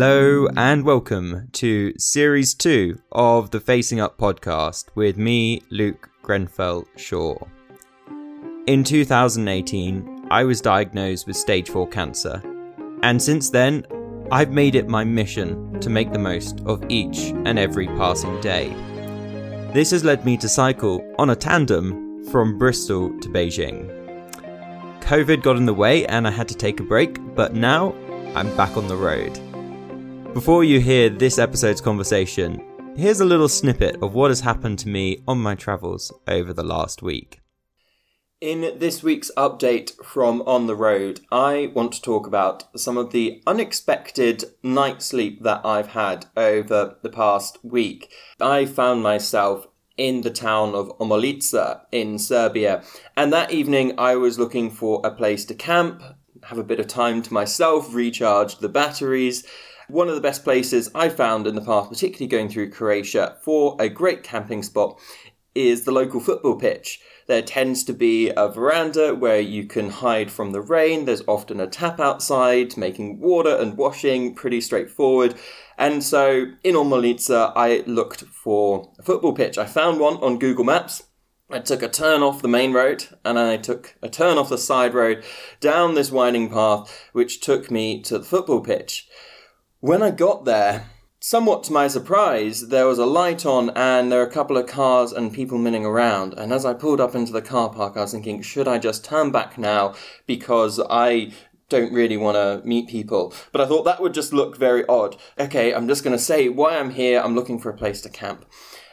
Hello and welcome to Series 2 of the Facing Up podcast with me, Luke Grenfell Shaw. In 2018, I was diagnosed with stage 4 cancer, and since then, I've made it my mission to make the most of each and every passing day. This has led me to cycle on a tandem from Bristol to Beijing. COVID got in the way and I had to take a break, but now I'm back on the road. Before you hear this episode's conversation, here's a little snippet of what has happened to me on my travels over the last week. In this week's update from On the Road, I want to talk about some of the unexpected night sleep that I've had over the past week. I found myself in the town of Omoljica in Serbia, and that evening I was looking for a place to camp, have a bit of time to myself, recharge the batteries, one of the best places I found in the past, particularly going through Croatia, for a great camping spot is the local football pitch. There tends to be a veranda where you can hide from the rain. There's often a tap outside making water and washing, pretty straightforward. And so in Omoljica, I looked for a football pitch. I found one on Google Maps. I took a turn off the main road and I took a turn off the side road down this winding path, which took me to the football pitch. When I got there, somewhat to my surprise, there was a light on and there were a couple of cars and people milling around. And as I pulled up into the car park, I was thinking, should I just turn back now because I don't really want to meet people. But I thought that would just look very odd. Okay, I'm just going to say why I'm here. I'm looking for a place to camp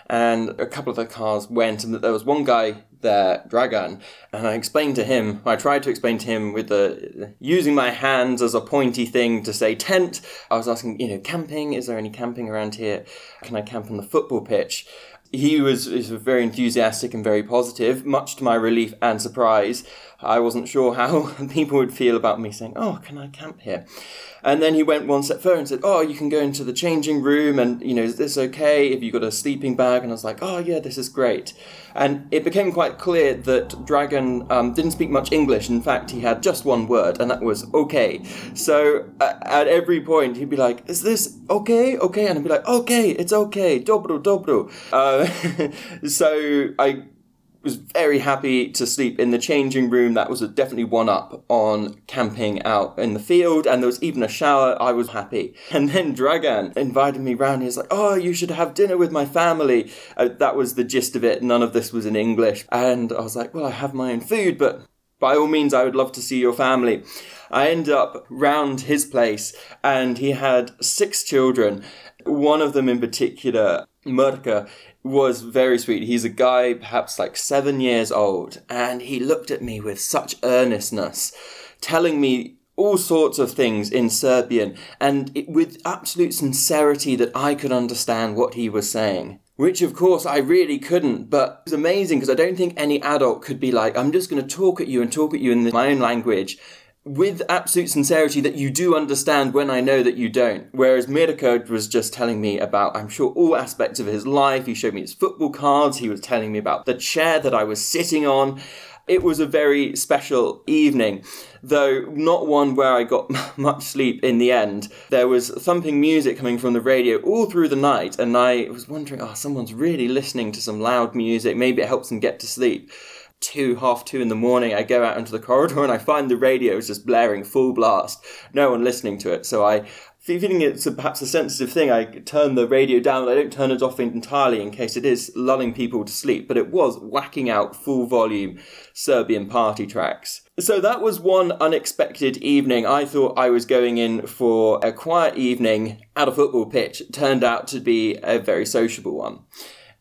and a couple of the cars went, and there was one guy there, Dragan. and I explained to him, I tried to explain to him with the using my hands as a pointy thing to say tent. I was asking, you know, camping, is there any camping around here? Can I camp on the football pitch? He was, was very enthusiastic and very positive, much to my relief and surprise. I wasn't sure how people would feel about me saying, Oh, can I camp here? And then he went one step further and said, Oh, you can go into the changing room and, you know, is this okay if you've got a sleeping bag? And I was like, Oh, yeah, this is great. And it became quite clear that Dragan um, didn't speak much English. In fact, he had just one word, and that was okay. So uh, at every point, he'd be like, Is this okay? Okay. And I'd be like, Okay, it's okay. Dobro, dobro. Uh, so I was very happy to sleep in the changing room. That was definitely one up on camping out in the field, and there was even a shower. I was happy. And then Dragan invited me round. He was like, "Oh, you should have dinner with my family." Uh, that was the gist of it. None of this was in English, and I was like, "Well, I have my own food, but." By all means, I would love to see your family. I end up round his place, and he had six children. One of them in particular, Mirko, was very sweet. He's a guy, perhaps like seven years old, and he looked at me with such earnestness, telling me all sorts of things in Serbian, and it, with absolute sincerity that I could understand what he was saying. Which, of course, I really couldn't, but it was amazing because I don't think any adult could be like, I'm just going to talk at you and talk at you in my own language with absolute sincerity that you do understand when I know that you don't. Whereas Mirko was just telling me about, I'm sure, all aspects of his life. He showed me his football cards. He was telling me about the chair that I was sitting on. It was a very special evening, though not one where I got much sleep in the end. There was thumping music coming from the radio all through the night, and I was wondering, oh, someone's really listening to some loud music. Maybe it helps them get to sleep two, half two in the morning, I go out into the corridor and I find the radio is just blaring full blast, no one listening to it. So I, feeling it's a, perhaps a sensitive thing, I turn the radio down. I don't turn it off entirely in case it is lulling people to sleep, but it was whacking out full volume Serbian party tracks. So that was one unexpected evening. I thought I was going in for a quiet evening at a football pitch. It turned out to be a very sociable one.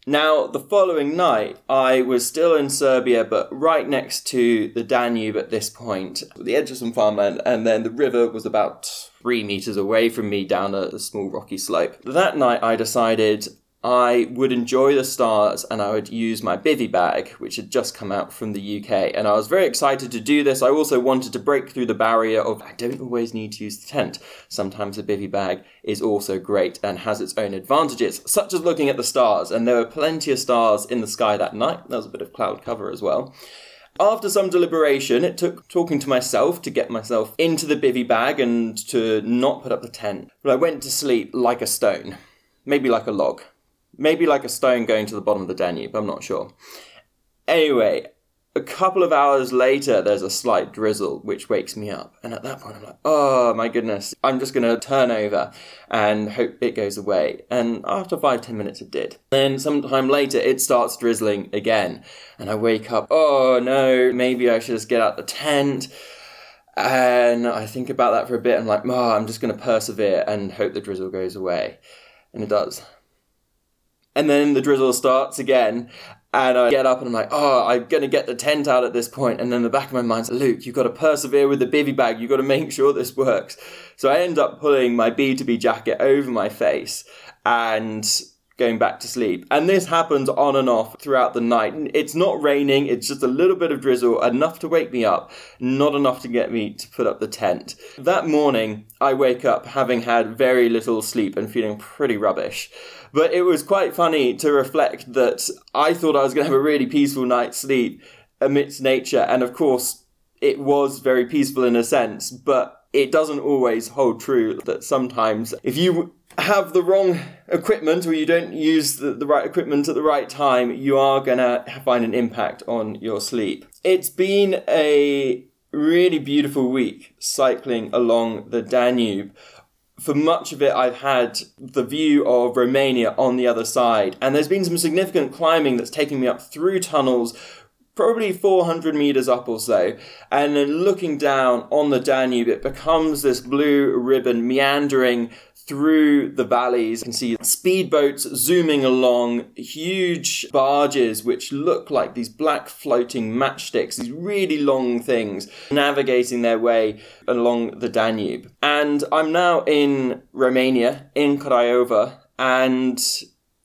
Now, the following night, I was still in Serbia, but right next to the Danube at this point, the edge of some farmland, and then the river was about three meters away from me down a, a small rocky slope. That night, I decided I would enjoy the stars and I would use my bivy bag, which had just come out from the UK. And I was very excited to do this. I also wanted to break through the barrier of I don't always need to use the tent. Sometimes a bivy bag is also great and has its own advantages, such as looking at the stars. And there were plenty of stars in the sky that night. There was a bit of cloud cover as well. After some deliberation, it took talking to myself to get myself into the bivy bag and to not put up the tent. But I went to sleep like a stone, maybe like a log, maybe like a stone going to the bottom of the Danube, I'm not sure. Anyway, a couple of hours later, there's a slight drizzle which wakes me up. And at that point, I'm like, oh my goodness, I'm just going to turn over and hope it goes away. And after five, ten minutes, it did. Then sometime later, it starts drizzling again. And I wake up, oh no, maybe I should just get out the tent. And I think about that for a bit. I'm like, oh, I'm just going to persevere and hope the drizzle goes away. And it does. And then the drizzle starts again, and I get up and I'm like, oh, I'm going to get the tent out at this point. And then the back of my mind's like, Luke, you've got to persevere with the bivy bag. You've got to make sure this works. So I end up pulling my B2B jacket over my face and going back to sleep. And this happens on and off throughout the night. It's not raining, it's just a little bit of drizzle, enough to wake me up, not enough to get me to put up the tent. That morning, I wake up having had very little sleep and feeling pretty rubbish. But it was quite funny to reflect that I thought I was going to have a really peaceful night's sleep amidst nature. And of course, it was very peaceful in a sense, but it doesn't always hold true that sometimes if you have the wrong equipment or you don't use the, the right equipment at the right time, you are going to find an impact on your sleep. It's been a really beautiful week cycling along the Danube for much of it, I've had the view of Romania on the other side, and there's been some significant climbing that's taken me up through tunnels, probably 400 meters up or so, and then looking down on the Danube, it becomes this blue ribbon meandering through the valleys. You can see speedboats zooming along, huge barges which look like these black floating matchsticks, these really long things navigating their way along the Danube. And I'm now in Romania, in Craiova, and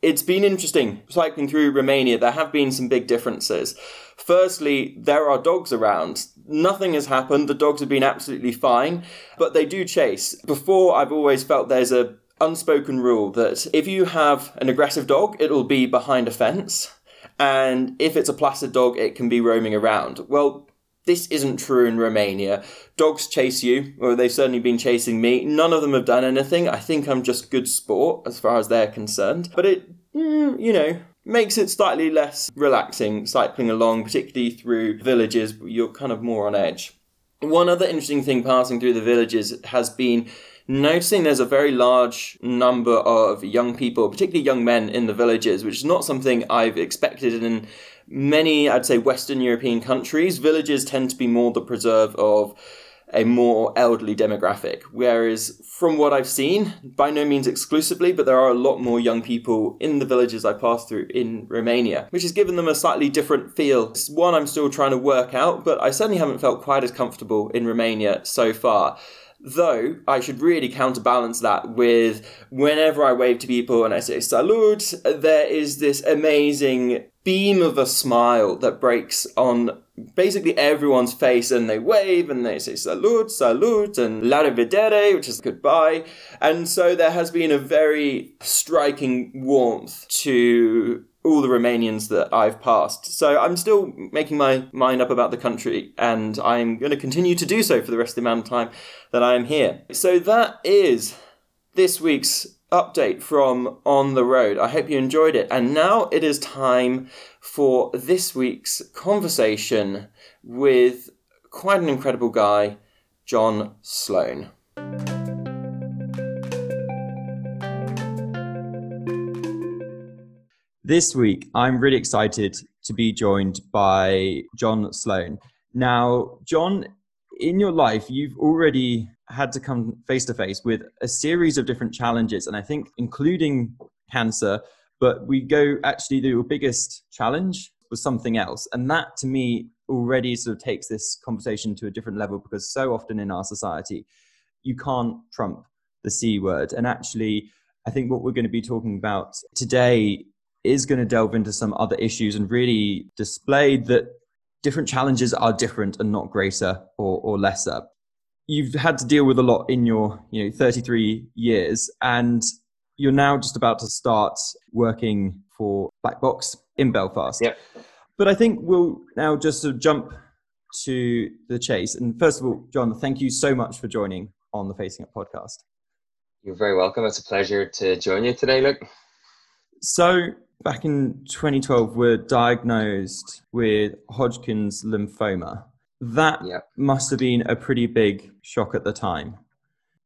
it's been interesting cycling through Romania. There have been some big differences. Firstly, there are dogs around. Nothing has happened. The dogs have been absolutely fine, but they do chase. Before, I've always felt there's a unspoken rule that if you have an aggressive dog, it'll be behind a fence. And if it's a placid dog, it can be roaming around. Well, this isn't true in Romania. Dogs chase you, or they've certainly been chasing me. None of them have done anything. I think I'm just good sport as far as they're concerned. But it, mm, you know, makes it slightly less relaxing cycling along, particularly through villages. You're kind of more on edge. One other interesting thing passing through the villages has been noticing there's a very large number of young people, particularly young men in the villages, which is not something I've expected in many, I'd say, Western European countries. Villages tend to be more the preserve of a more elderly demographic. Whereas, from what I've seen, by no means exclusively, but there are a lot more young people in the villages I pass through in Romania, which has given them a slightly different feel. It's one I'm still trying to work out, but I certainly haven't felt quite as comfortable in Romania so far. Though I should really counterbalance that with whenever I wave to people and I say salute, there is this amazing beam of a smile that breaks on basically everyone's face and they wave and they say salute, salute, and la revedere, which is goodbye. And so there has been a very striking warmth to all the Romanians that I've passed. So I'm still making my mind up about the country and I'm going to continue to do so for the rest of the amount of time that I am here. So that is this week's update from On the Road. I hope you enjoyed it. And now it is time for this week's conversation with quite an incredible guy, John Sloan. This week, I'm really excited to be joined by John Sloan. Now, John, in your life, you've already had to come face to face with a series of different challenges, and I think including cancer, but we go actually, the biggest challenge was something else. And that to me already sort of takes this conversation to a different level because so often in our society, you can't trump the C word. And actually, I think what we're going to be talking about today is going to delve into some other issues and really display that different challenges are different and not greater or, or lesser. You've had to deal with a lot in your you know 33 years, and you're now just about to start working for Black Box in Belfast. Yep. But I think we'll now just sort of jump to the chase. And first of all, John, thank you so much for joining on the Facing Up podcast. You're very welcome. It's a pleasure to join you today, Luke. So, back in 2012, we're diagnosed with Hodgkin's lymphoma. That yep. must have been a pretty big shock at the time.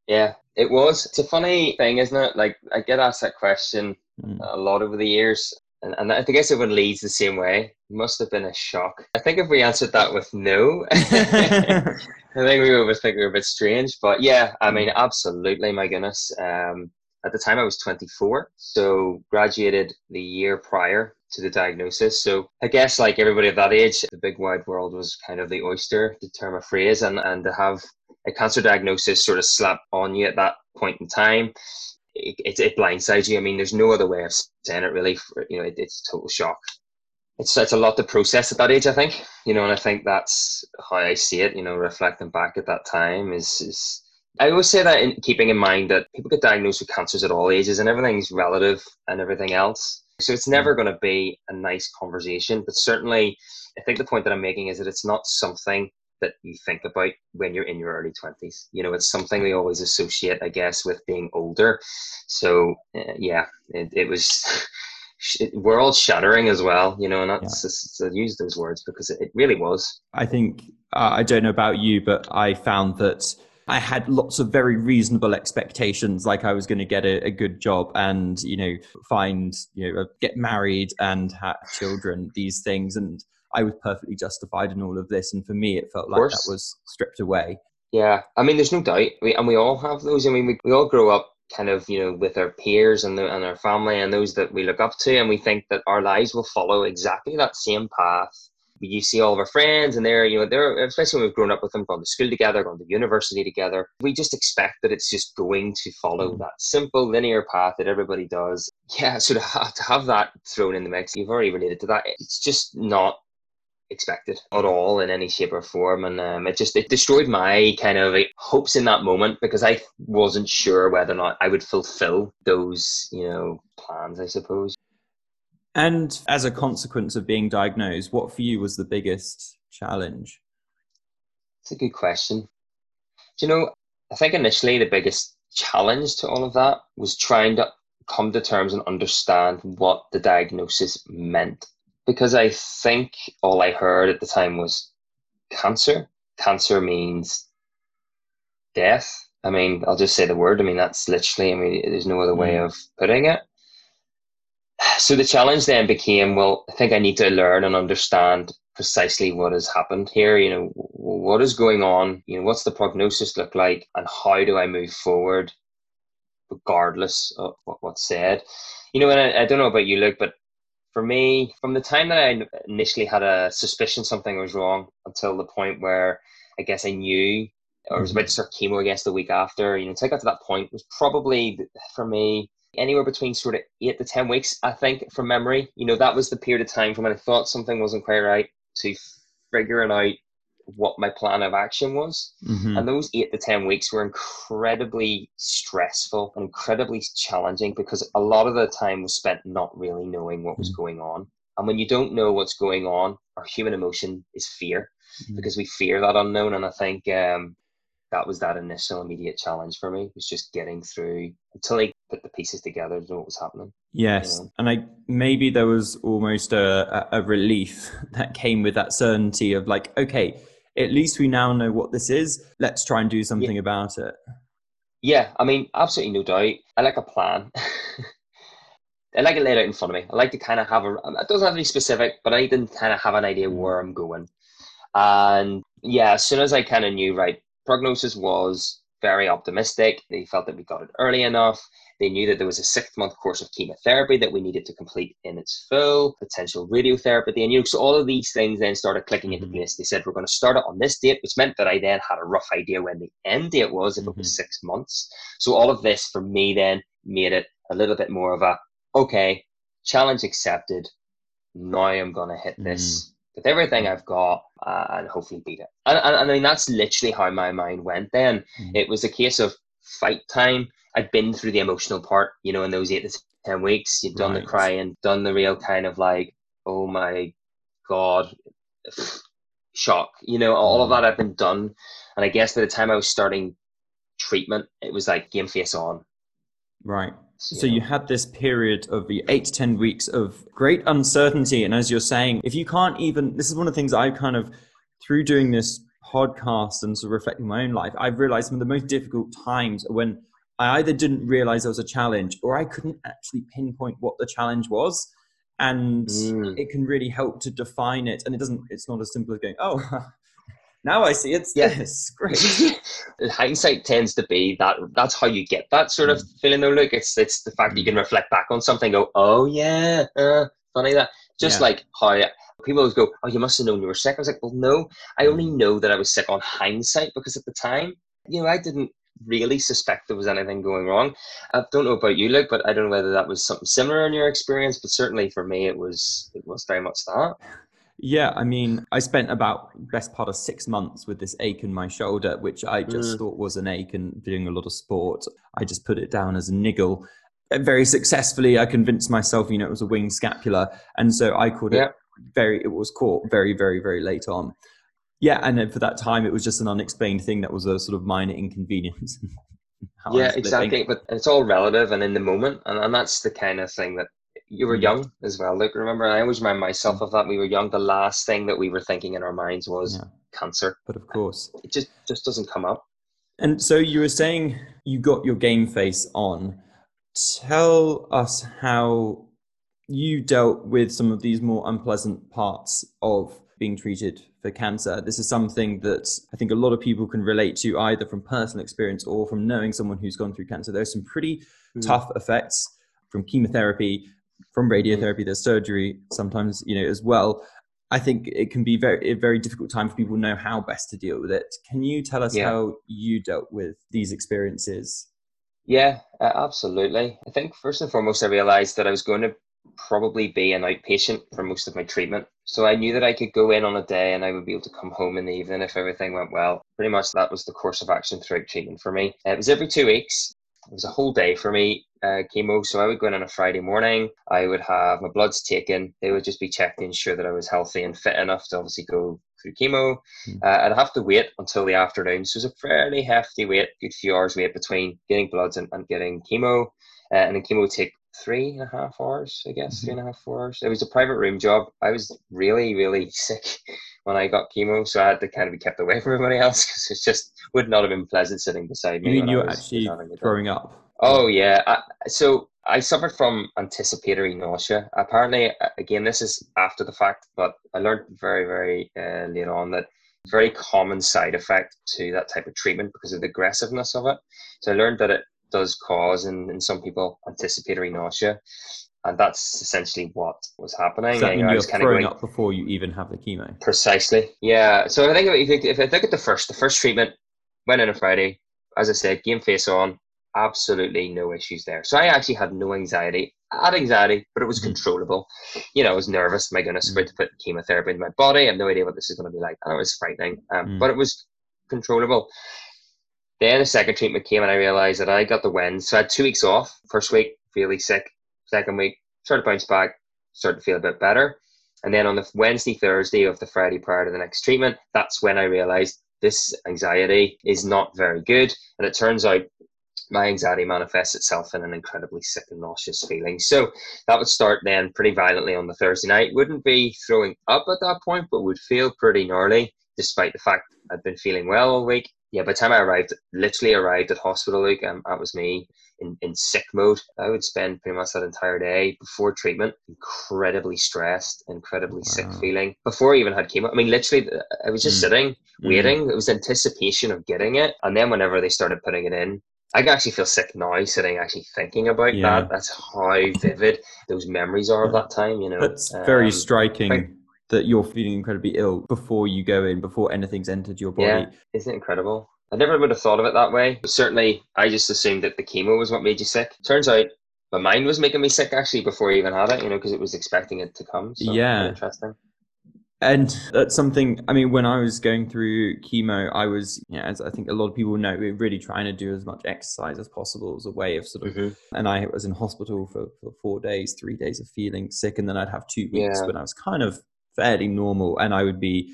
Yeah, it was. It's a funny thing, isn't it? Like, I get asked that question mm. a lot over the years. And, and I guess everyone leads the same way. It must have been a shock. I think if we answered that with no, I think we would think we were a bit strange. But yeah, I mean, absolutely, my goodness. Um, at the time, I was 24, so graduated the year prior to the diagnosis. So I guess, like everybody of that age, the big wide world was kind of the oyster, the term of phrase, and, and to have a cancer diagnosis sort of slap on you at that point in time it, it, it, blindsides you. I mean, there's no other way of saying it really. For, you know, it, it's total shock. It's it's a lot to process at that age, I think. You know, and I think that's how I see it. You know, reflecting back at that time is is. I always say that in keeping in mind that people get diagnosed with cancers at all ages, and everything's relative and everything else. So it's never mm. going to be a nice conversation. But certainly, I think the point that I'm making is that it's not something that you think about when you're in your early 20s. You know, it's something we always associate, I guess, with being older. So, uh, yeah, it, it was world shattering as well, you know, and that's yeah. use those words because it, it really was. I think, uh, I don't know about you, but I found that. I had lots of very reasonable expectations, like I was going to get a, a, good job and you know find you know get married and have children, these things, and I was perfectly justified in all of this. And for me, it felt like that was stripped away. Yeah, I mean, there's no doubt, we, and we all have those. I mean, we, we all grow up kind of, you know, with our peers and, the, and our family and those that we look up to, and we think that our lives will follow exactly that same path. You see all of our friends, and they're, you know, they're especially when we've grown up with them, gone to school together, gone to university together. We just expect that it's just going to follow mm. that simple linear path that everybody does. Yeah, so to have, to have that thrown in the mix, you've already related to that. It's just not expected at all in any shape or form and um, it just it destroyed my kind of like, hopes in that moment because i wasn't sure whether or not i would fulfill those you know plans i suppose and as a consequence of being diagnosed what for you was the biggest challenge it's a good question do you know i think initially the biggest challenge to all of that was trying to come to terms and understand what the diagnosis meant because I think all I heard at the time was cancer. Cancer means death. I mean, I'll just say the word. I mean, that's literally, I mean, there's no other way mm. of putting it. So the challenge then became well, I think I need to learn and understand precisely what has happened here. You know, what is going on? You know, what's the prognosis look like? And how do I move forward regardless of what's said? You know, and I, I don't know about you, Luke, but for me, from the time that I initially had a suspicion something was wrong until the point where I guess I knew or was mm-hmm. about to start chemo I guess, the week after, you know, to get to that point was probably for me anywhere between sort of eight to 10 weeks, I think, from memory. You know, that was the period of time from when I thought something wasn't quite right to figuring out what my plan of action was. Mm-hmm. And those eight to 10 weeks were incredibly stressful and incredibly challenging because a lot of the time was spent not really knowing what was mm-hmm. going on. And when you don't know what's going on, our human emotion is fear mm-hmm. because we fear that unknown. And I think um, that was that initial immediate challenge for me was just getting through until I put the pieces together to know what was happening. Yes, you know? and I maybe there was almost a, a relief that came with that certainty of like, okay, at least we now know what this is. Let's try and do something yeah. about it. Yeah, I mean, absolutely no doubt. I like a plan. I like it laid out in front of me. I like to kind of have a. It doesn't have to be specific, but I need to kind of have an idea mm. where I'm going. And yeah, as soon as I kind of knew, right, prognosis was very optimistic. They felt that we got it early enough. They knew that there was a six month course of chemotherapy that we needed to complete in its full, potential radiotherapy. And you know, so all of these things then started clicking mm-hmm. into place. They said we're going to start it on this date, which meant that I then had a rough idea when the end date was, if mm-hmm. it was mm-hmm. six months. So all of this for me then made it a little bit more of a okay, challenge accepted. Now I'm going to hit this. Mm-hmm with everything I've got uh, and hopefully beat it. And, and, and, I mean, that's literally how my mind went then. Mm-hmm. It was a case of fight time. I'd been through the emotional part, you know, in those eight to 10 weeks. You'd done right. the crying, done the real kind of like, oh my God, shock. You know, all of Mm. that had been done. And I guess by the time I was starting treatment, it was like game face on. Right. So, you had this period of the eight to 10 weeks of great uncertainty. And as you're saying, if you can't even, this is one of the things I kind of, through doing this podcast and sort of reflecting my own life, I've realized some of the most difficult times when I either didn't realize there was a challenge or I couldn't actually pinpoint what the challenge was. And Mm. it can really help to define it. And it doesn't, it's not as simple as going, oh, now I see it's Yeah. this. Great. hindsight tends to be that that's how you get that sort of Mm. feeling though look it's it's the fact that you can reflect back on something and go oh yeah uh, funny that just Yeah. like how people always go oh you must have known you were sick i was like well no i only Mm. know that i was sick on hindsight because at the time you know i didn't really suspect there was anything going wrong i don't know about you luke but i don't know whether that was something similar in your experience but certainly for me it was it was very much that Yeah, I mean, I spent about best part of six months with this ache in my shoulder, which I just Mm. thought was an ache and doing a lot of sport. I just put it down as a niggle. And very successfully, I convinced myself, you know, it was a wing scapula. And so I called Yeah. it very, it was caught very, very, very late on. Yeah, and then for that time, it was just an unexplained thing that was a sort of minor inconvenience. Yeah living. exactly but it's all relative and in the moment and, and that's the kind of thing that you were Mm. young as well look remember i always remind myself of that we were young the last thing that we were thinking in our minds was Yeah. cancer But of course. it just just doesn't come up And so you were saying you got your game face on. Tell us how you dealt with some of these more unpleasant parts of being treated for cancer. This is something that I think a lot of people can relate to either from personal experience or from knowing someone who's gone through cancer. There's some pretty Mm. tough effects from chemotherapy, from radiotherapy, there's surgery sometimes, you know, as well. I think it can be very a very difficult time for people to know how best to deal with it. Can you tell us Yeah. how you dealt with these experiences? Yeah, uh, absolutely. I think first and foremost, I realized that I was going to probably be an outpatient for most of my treatment. So I knew that I could go in on a day and I would be able to come home in the evening if everything went well. Pretty much that was the course of action throughout treatment for me. It was every two weeks. It was a whole day for me, uh, chemo. So I would go in on a Friday morning. I would have my bloods taken. They would just be checked to ensure that I was healthy and fit enough to obviously go through chemo. Mm. Uh, I'd have to wait until the afternoon. So it was a fairly hefty wait, good few hours wait between getting bloods and, and getting chemo. Uh, and then chemo would take three and a half hours, I guess, three and a half hours. It was a private room job. I was really, really sick when I got chemo, so I had to kind of be kept away from everybody else because it just would not have been pleasant sitting beside me. You mean you were actually having it done. throwing up? Oh yeah. I, so I suffered from anticipatory nausea. Apparently, again, this is after the fact, but I learned very, very uh, late on that very common side effect to that type of treatment because of the aggressiveness of it. So I learned that it does cause in, in some people anticipatory nausea. And that's essentially what was happening. So that mean you're was kind of throwing going, up before you even have the chemo? Precisely. Yeah. So I think if, if I look at the first, the first treatment went in on Friday. As I said, game face on, absolutely no issues there. So I actually had no anxiety. I had anxiety, but it was Mhm. controllable. You know, I was nervous. My goodness, about to put chemotherapy in my body. I have no idea what this is going to be like. And it was frightening, um, Mm. but it was controllable. Then the second treatment came, and I realized that I got the win. So I had two weeks off. First week, really sick. Second week, started to bounce back, started to feel a bit better. And then on the Wednesday, Thursday of the Friday prior to the next treatment, that's when I realized this anxiety is not very good. And it turns out my anxiety manifests itself in an incredibly sick and nauseous feeling. So that would start then pretty violently on the Thursday night. Wouldn't be throwing up at that point, but would feel pretty gnarly, despite the fact I'd been feeling well all week. Yeah, by the time I arrived, literally arrived at hospital, like um, that was me in, in sick mode. I would spend pretty much that entire day before treatment, incredibly stressed, incredibly sick feeling. Before I even had chemo, I mean, literally, I was just Mm. sitting, Mm. waiting. It was anticipation of getting it. And then whenever they started putting it in, I can actually feel sick now sitting actually thinking about Yeah. that. That's how vivid those memories are of that time, you know. Very Um, striking like- that you're feeling incredibly ill before you go in, before anything's entered your body. Yeah. Isn't it incredible? I never would have thought of it that way. But certainly, I just assumed that the chemo was what made you sick. Turns out my mind was making me sick actually before I even had it, you know, because it was expecting it to come. So, Yeah. Interesting. And that's something, I mean, when I was going through chemo, I was, you know, as I think a lot of people know, we're really trying to do as much exercise as possible as a way of sort of, Mhm. and I was in hospital for, for four days, three days of feeling sick. And then I'd have two weeks Yeah. when I was kind of fairly normal. And I would be,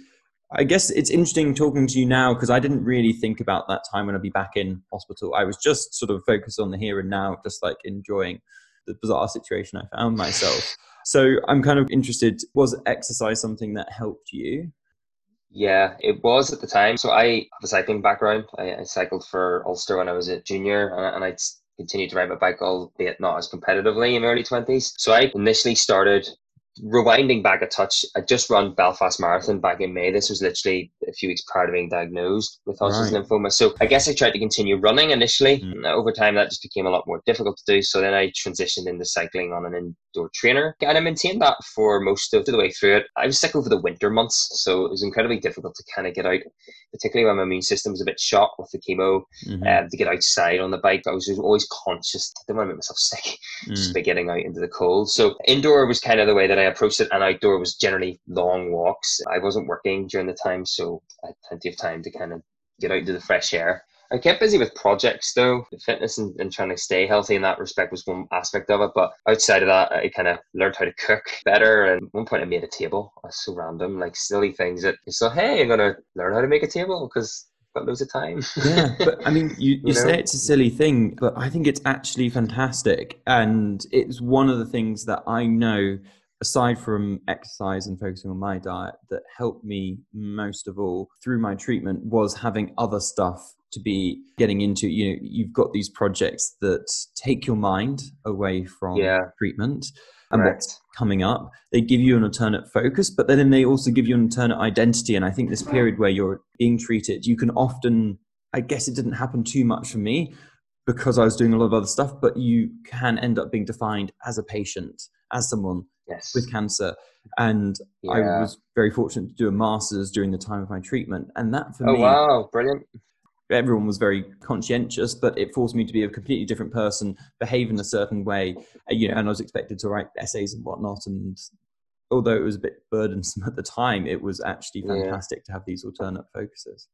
I guess it's interesting talking to you now because I didn't really think about that time when I'd be back in hospital. I was just sort of focused on the here and now, just like enjoying the bizarre situation I found myself. So I'm kind of interested was exercise something that helped you? Yeah, it was at the time. So I have a cycling background. I, I cycled for Ulster when I was a junior, and, and I'd continued to ride my bike, albeit not as competitively in my early 20s. So I initially started rewinding back a touch, I just run Belfast Marathon back in May. This was literally a few weeks prior to being diagnosed with Hodgkin's right. lymphoma. So I guess I tried to continue running initially. Mm. Over time, that just became a lot more difficult to do. So then I transitioned into cycling on an indoor trainer, and I maintained that for most of the way through it. I was sick over the winter months, so it was incredibly difficult to kind of get out, particularly when my immune system was a bit shot with the chemo. Mm-hmm. Um, to get outside on the bike, I was always conscious. I didn't want to make myself sick mm. just by getting out into the cold. So indoor was kind of the way that I approached it, and outdoor was generally long walks. I wasn't working during the time, so I had plenty of time to kind of get out into the fresh air. I kept busy with projects though. Fitness and, and, trying to stay healthy in that respect was one aspect of it. But outside of that, I kind of learned how to cook better. And at one point, I made a table. It was so random, like silly things that you so hey, I'm gonna learn how to make a table because got loads of time. yeah, but I mean, you, you, you say it's a silly thing, but I think it's actually fantastic. And it's one of the things that I know aside from exercise and focusing on my diet, that helped me most of all through my treatment was having other stuff to be getting into. You know, you've got these projects that take your mind away from yeah. treatment and Correct. what's coming up. They give you an alternate focus, but then they also give you an alternate identity. And I think this period where you're being treated, you can often, I guess it didn't happen too much for me because I was doing a lot of other stuff, but you can end up being defined as a patient, as someone yes. with cancer. And yeah. I was very fortunate to do a master's during the time of my treatment. And that for oh, me. Oh, wow. Brilliant. Everyone was very conscientious, but it forced me to be a completely different person, behave in a certain way. Uh, you know, and I was expected to write essays and whatnot. And although it was a bit burdensome at the time, it was actually fantastic yeah. to have these alternate focuses.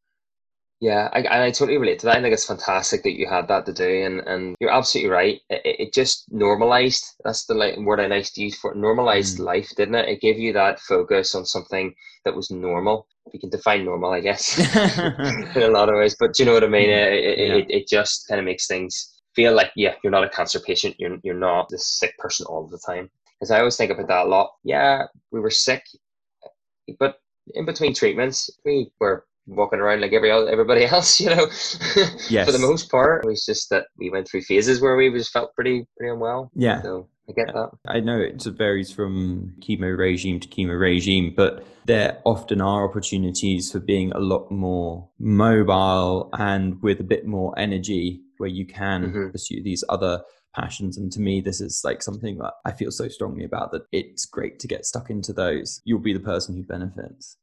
Yeah, I, and I totally relate to that. I think it's fantastic that you had that to do, and, and you're absolutely right. It, it just normalized. That's the word I like to use for it. Normalized mm. life, didn't it? It gave you that focus on something that was normal. We can define normal, I guess, in a lot of ways. But you know what I mean? It, it, yeah. it, it just kind of makes things feel like, yeah, you're not a cancer patient. You're you're not this sick person all the time. Because I always think about that a lot. Yeah, we were sick, but in between treatments, we were walking around like every everybody else, you know. yes. For the most part, it was just that we went through phases where we just felt pretty pretty unwell. Yeah. So I get that. I know it varies from chemo regime to chemo regime, but there often are opportunities for being a lot more mobile and with a bit more energy where you can mm-hmm. pursue these other passions. And to me, this is like something that I feel so strongly about that it's great to get stuck into those. You'll be the person who benefits.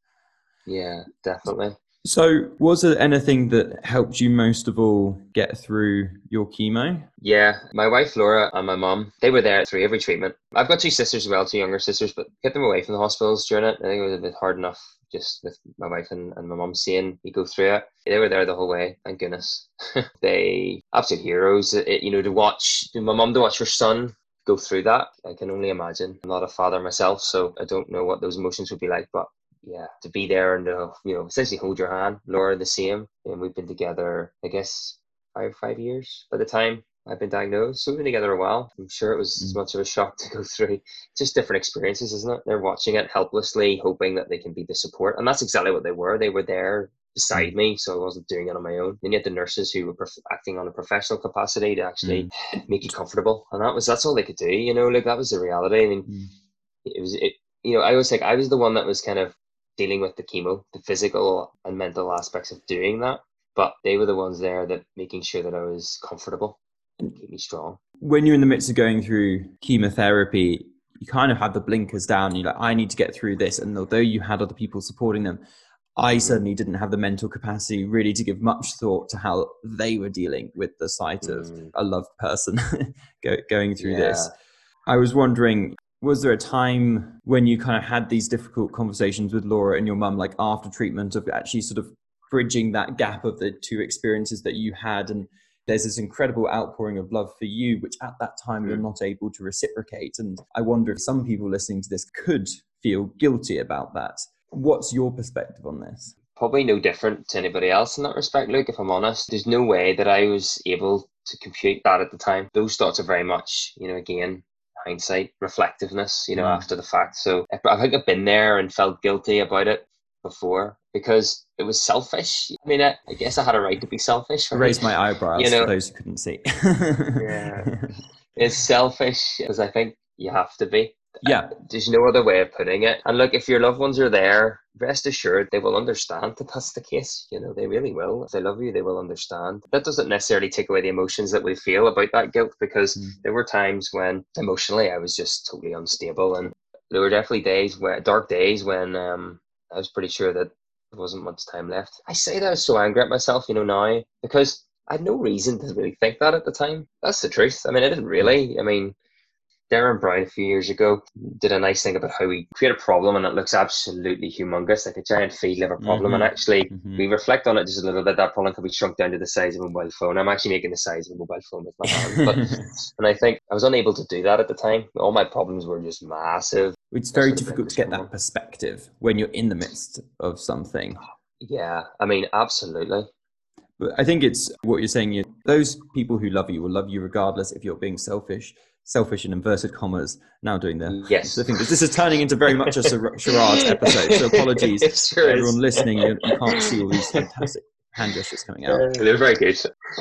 Yeah, definitely. So, was there anything that helped you most of all get through your chemo? Yeah, my wife Laura and my mum, they were there through every treatment. I've got two sisters as well, two younger sisters, but get them away from the hospitals during it. I think it was a bit hard enough just with my wife and, and my mum seeing me go through it. They were there the whole way, thank goodness. they absolute heroes. It, you know, to watch my mum to watch her son go through that. I can only imagine. I'm not a father myself, so I don't know what those emotions would be like, but yeah, to be there and to, you know, essentially hold your hand. Laura the same. And we've been together, I guess, five five years by the time I've been diagnosed. So we've been together a while. I'm sure it was mm. as much of a shock to go through. Just different experiences, isn't it? They're watching it helplessly, hoping that they can be the support. And that's exactly what they were. They were there beside mm. me, so I wasn't doing it on my own. Then you had the nurses who were prof- acting on a professional capacity to actually mm. make you comfortable, and that was that's all they could do. You know, like that was the reality. I mean, mm. it was it. You know, I was like I was the one that was kind of dealing with the chemo, the physical and mental aspects of doing that. But they were the ones there that making sure that I was comfortable and keep me strong. When you're in the midst of going through chemotherapy, you kind of have the blinkers down. You're like, I need to get through this. And although you had other people supporting them, I mm-hmm. certainly didn't have the mental capacity really to give much thought to how they were dealing with the sight of mm. a loved person going through yeah. this. I was wondering, was there a time when you kind of had these difficult conversations with Laura and your mum, like after treatment, of actually sort of bridging that gap of the two experiences that you had? And there's this incredible outpouring of love for you, which at that time you're mm. not able to reciprocate. And I wonder if some people listening to this could feel guilty about that. What's your perspective on this? Probably no different to anybody else in that respect, Luke, if I'm honest. There's no way that I was able to compute that at the time. Those thoughts are very much, you know, again, hindsight, reflectiveness, you know, mm. after the fact. So I think I've been there and felt guilty about it before because it was selfish. I mean, I, I guess I had a right to be selfish. Right? Raise my eyebrows you know, for those who couldn't see. yeah, it's selfish because I think you have to be. Yeah. There's no other way of putting it. And look, if your loved ones are there, rest assured they will understand that that's the case. You know, they really will. If they love you, they will understand. That doesn't necessarily take away the emotions that we feel about that guilt because mm. there were times when emotionally I was just totally unstable. And there were definitely days where, dark days when um, I was pretty sure that there wasn't much time left. I say that I was so angry at myself, you know, now because I had no reason to really think that at the time. That's the truth. I mean, I didn't really. I mean, Derren Brown a few years ago did a nice thing about how we create a problem and it looks absolutely humongous, like a giant feed liver problem. Mm-hmm. And actually, mm-hmm. we reflect on it just a little bit. That problem can be shrunk down to the size of a mobile phone. I'm actually making the size of a mobile phone with my hand. But, and I think I was unable to do that at the time. All my problems were just massive. It's very difficult to get that perspective when you're in the midst of something. Yeah, I mean, absolutely. But I think it's what you're saying. Those people who love you will love you regardless if you're being selfish selfish in inverted commas now doing the yes. the thing. This is turning into very much a charades episode so apologies sure everyone is. listening you, you, can't see all these fantastic hand gestures coming out. They're very good.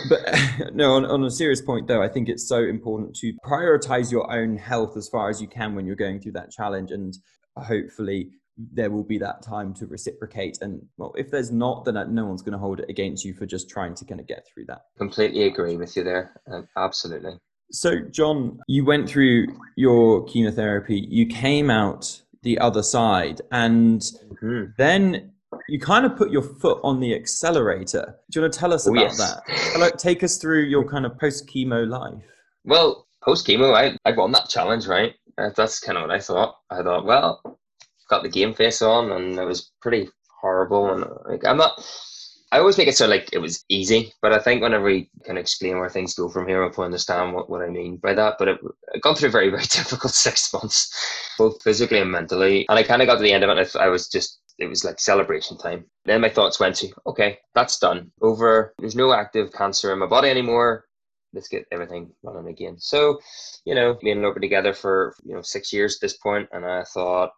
But no on, on a serious point though i think it's so important to prioritize your own health as far as you can when you're going through that challenge and hopefully there will be that time to reciprocate. And well if there's not then no one's going to hold it against you for just trying to kind of get through that. Completely agree with you there uh, absolutely so, John, you went through your chemotherapy, you came out the other side, and mm-hmm. then you kind of put your foot on the accelerator. Do you want to tell us oh, about yes. that? Take us through your kind of post chemo life. Well, post chemo, I, I won that challenge, right? Uh, that's kind of what I thought. I thought, well, got the game face on, and it was pretty horrible. And like, I'm not I always make it so like it was easy, but I think whenever we can explain where things go from here, we'll understand what, what I mean by that. But it gone through a very, very difficult six months, both physically and mentally. And I kind of got to the end of it, I was just, it was like celebration time. Then my thoughts went to, okay, that's done. Over, there's no active cancer in my body anymore. Let's get everything running again. So, you know, me and Laura together for, you know, six years at this point, And I thought,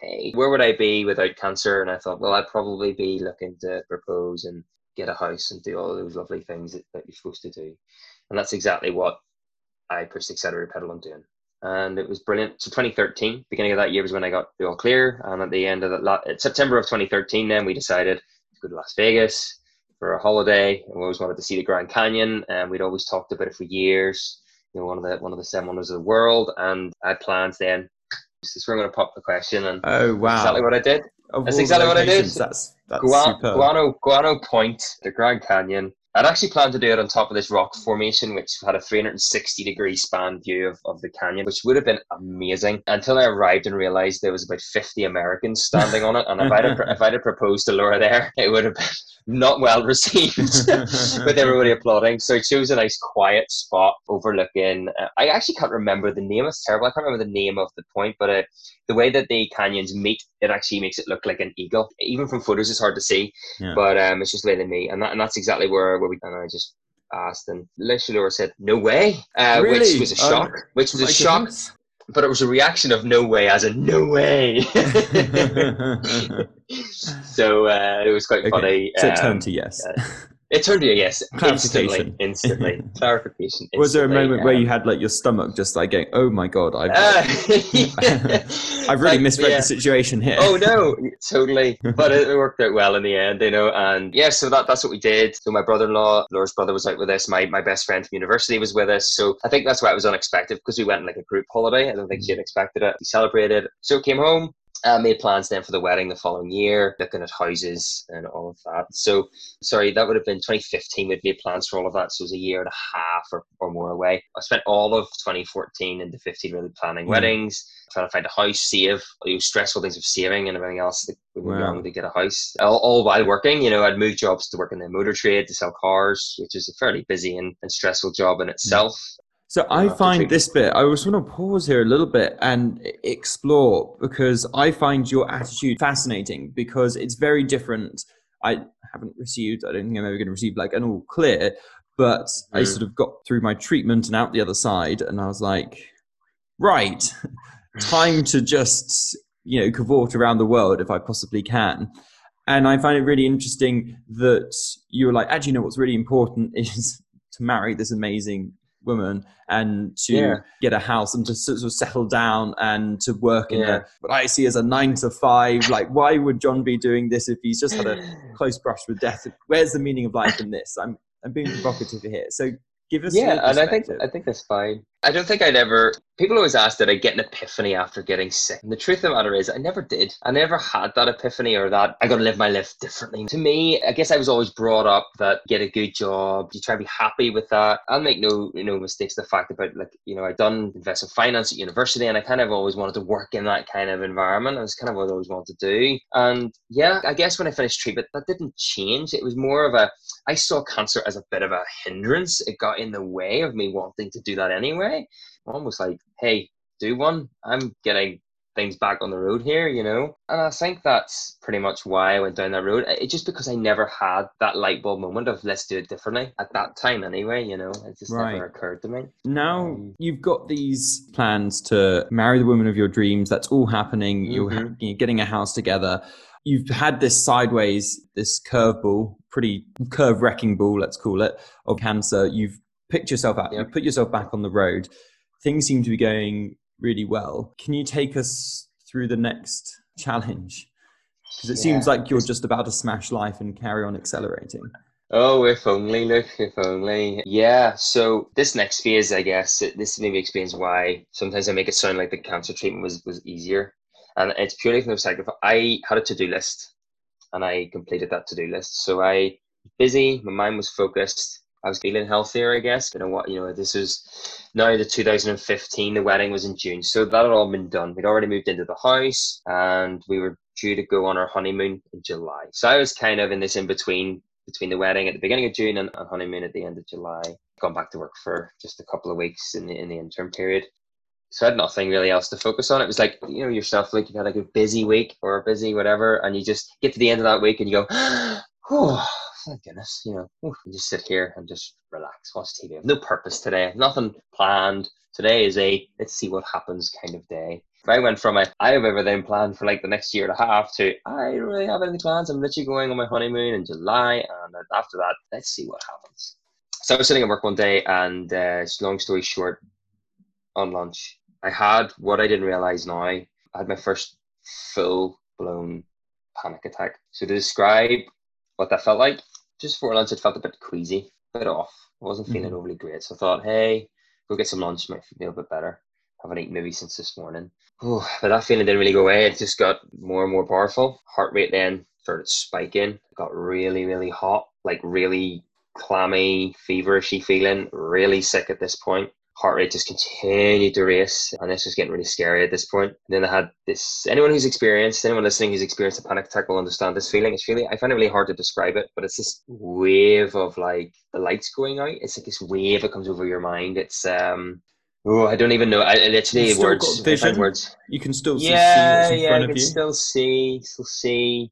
hey, where would I be without cancer? And I thought, well, I'd probably be looking to propose and get a house and do all those lovely things that, that you're supposed to do. And that's exactly what I pushed accelerator pedal on doing. And it was brilliant. So 2013, beginning of that year was when I got the all clear. And at the end of that, September of 2013, then we decided to go to Las Vegas for a holiday. We always wanted to see the Grand Canyon. And we'd always talked about it for years. You know, one of the one of the seven wonders of the world. And I had plans then this is where I'm going to pop the question. And oh wow, exactly what I did. Of that's exactly what I did. That's that's Guano, Guano Point, the Grand Canyon. I'd actually planned to do it on top of this rock formation, which had a 360 degree span view of, of the canyon, which would have been amazing until I arrived and realized there was about 50 Americans standing on it. And if I'd, have, if I'd have proposed to Laura there, it would have been not well received with everybody applauding. So I chose a nice quiet spot overlooking. Uh, I actually can't remember the name. It's terrible. I can't remember the name of the point, but uh, the way that the canyons meet, it actually makes it look like an eagle. Even from photos, it's hard to see, yeah. but um, it's just the way they meet, and, that, and that's exactly where, where we. And I just asked, and Laura said, "No way," uh, really? which was a shock. Um, which was a shock. But it was a reaction of no way, as a no way. so uh, it was quite okay. funny. So um, it turned to yes. It turned to a yes. Instantly. Instantly. Clarification. Instantly. Was there a moment um, where you had like your stomach just like going, "Oh my god, I've, uh, I've really like, misread yeah. the situation here." Oh no, totally. But it, worked out well in the end, you know. And yeah, so that that's what we did. So my brother-in-law, Laura's brother, was out with us. My my best friend from university was with us. So I think that's why it was unexpected because we went on like a group holiday. I don't think she had expected it. We celebrated. So came home uh, made plans then for the wedding the following year, looking at houses and all of that. So, sorry, that would have been 2015. We'd made plans for all of that. So it was a year and a half or, or more away. I spent all of 2014 into 15 really planning mm. weddings, trying to find a house, save, you know, stressful things of saving and everything else that we were wow. to get a house. All, all, while working, you know, I'd moved jobs to work in the motor trade to sell cars, which is a fairly busy and, and stressful job in itself. Mm. So I find this bit, I just want to pause here a little bit and explore because I find your attitude fascinating because it's very different. I haven't received, I don't think I'm ever going to receive like an all clear, but mm. I sort of got through my treatment and out the other side and I was like, right, time to just, you know, cavort around the world if I possibly can. And I find it really interesting that you were like, actually, you know, what's really important is to marry this amazing woman and to yeah. get a house and to sort of settle down and to work in yeah. a, what I see as a nine to five. Like, why would John be doing this if he's just had a close brush with death? Where's the meaning of life in this? I'm I'm being provocative here. So give us yeah, and I think I think that's fine. I don't think I'd ever. People always ask that I get an epiphany after getting sick. And the truth of the matter is, I never did. I never had that epiphany or that I got to live my life differently. To me, I guess I was always brought up that get a good job, you try to be happy with that. I'll make no you know mistakes. The fact about like you know I'd done investment finance at university, and I kind of always wanted to work in that kind of environment. Was kind of what I always wanted to do. And yeah, I guess when I finished treatment, that didn't change. It was more of a I saw cancer as a bit of a hindrance. It got in the way of me wanting to do that anyway way. Almost like, hey, do one. I'm getting things back on the road here, you know? And I think that's pretty much why I went down that road. It's just because I never had that light bulb moment of let's do it differently at that time anyway, you know? It just right. never occurred to me. Now um, you've got these plans to marry the woman of your dreams. That's all happening. Mm-hmm. You're, you're getting a house together. You've had this sideways, this curveball, pretty curve wrecking ball, let's call it, of cancer. You've picked yourself out, yep. you put yourself back on the road. Things seem to be going really well. Can you take us through the next challenge? Because it yeah. seems like you're just about to smash life and carry on accelerating. Oh, if only, look, if only. Yeah, so this next phase, I guess, this maybe explains why sometimes I make it sound like the cancer treatment was, was easier. And it's purely from the perspective I had a to do list and I completed that to do list. So I busy, my mind was focused, I was feeling healthier, I guess. You know what? You know, this was now the 2015. The wedding was in June, so that had all been done. We'd already moved into the house, and we were due to go on our honeymoon in July. So I was kind of in this in between between the wedding at the beginning of June and, and honeymoon at the end of July. Gone back to work for just a couple of weeks in the in the interim period. So I had nothing really else to focus on. It was like you know yourself, like you've had like a busy week or a busy whatever, and you just get to the end of that week and you go, ah, oh thank goodness, you know, just sit here and just relax, watch TV. I have no purpose today, nothing planned. Today is a let's see what happens kind of day. I went from a I have everything planned for like the next year and a half to I really have any plans. I'm literally going on my honeymoon in July, and after that, let's see what happens. So I was sitting at work one day, and uh, long story short, on lunch, I had what I didn't realize now. I had my first full blown panic attack. So to describe what that felt like, just for lunch, it felt a bit queasy, a bit off. I wasn't feeling mm-hmm. overly great. So I thought, hey, go get some lunch, might feel a bit better. Haven't eaten maybe since this morning. Ooh, but that feeling didn't really go away. It just got more and more powerful. Heart rate then started spiking. It got really, really hot, like really clammy, feverishy feeling, really sick at this point heart rate just continued to race and this was getting really scary at this point. And then I had this anyone who's experienced, anyone listening who's experienced a panic attack will understand this feeling. It's really I find it really hard to describe it, but it's this wave of like the lights going out. It's like this wave that comes over your mind. It's um Oh, I don't even know. I, literally words. Vision. Words. You can still yeah, see yeah, you can still see, still see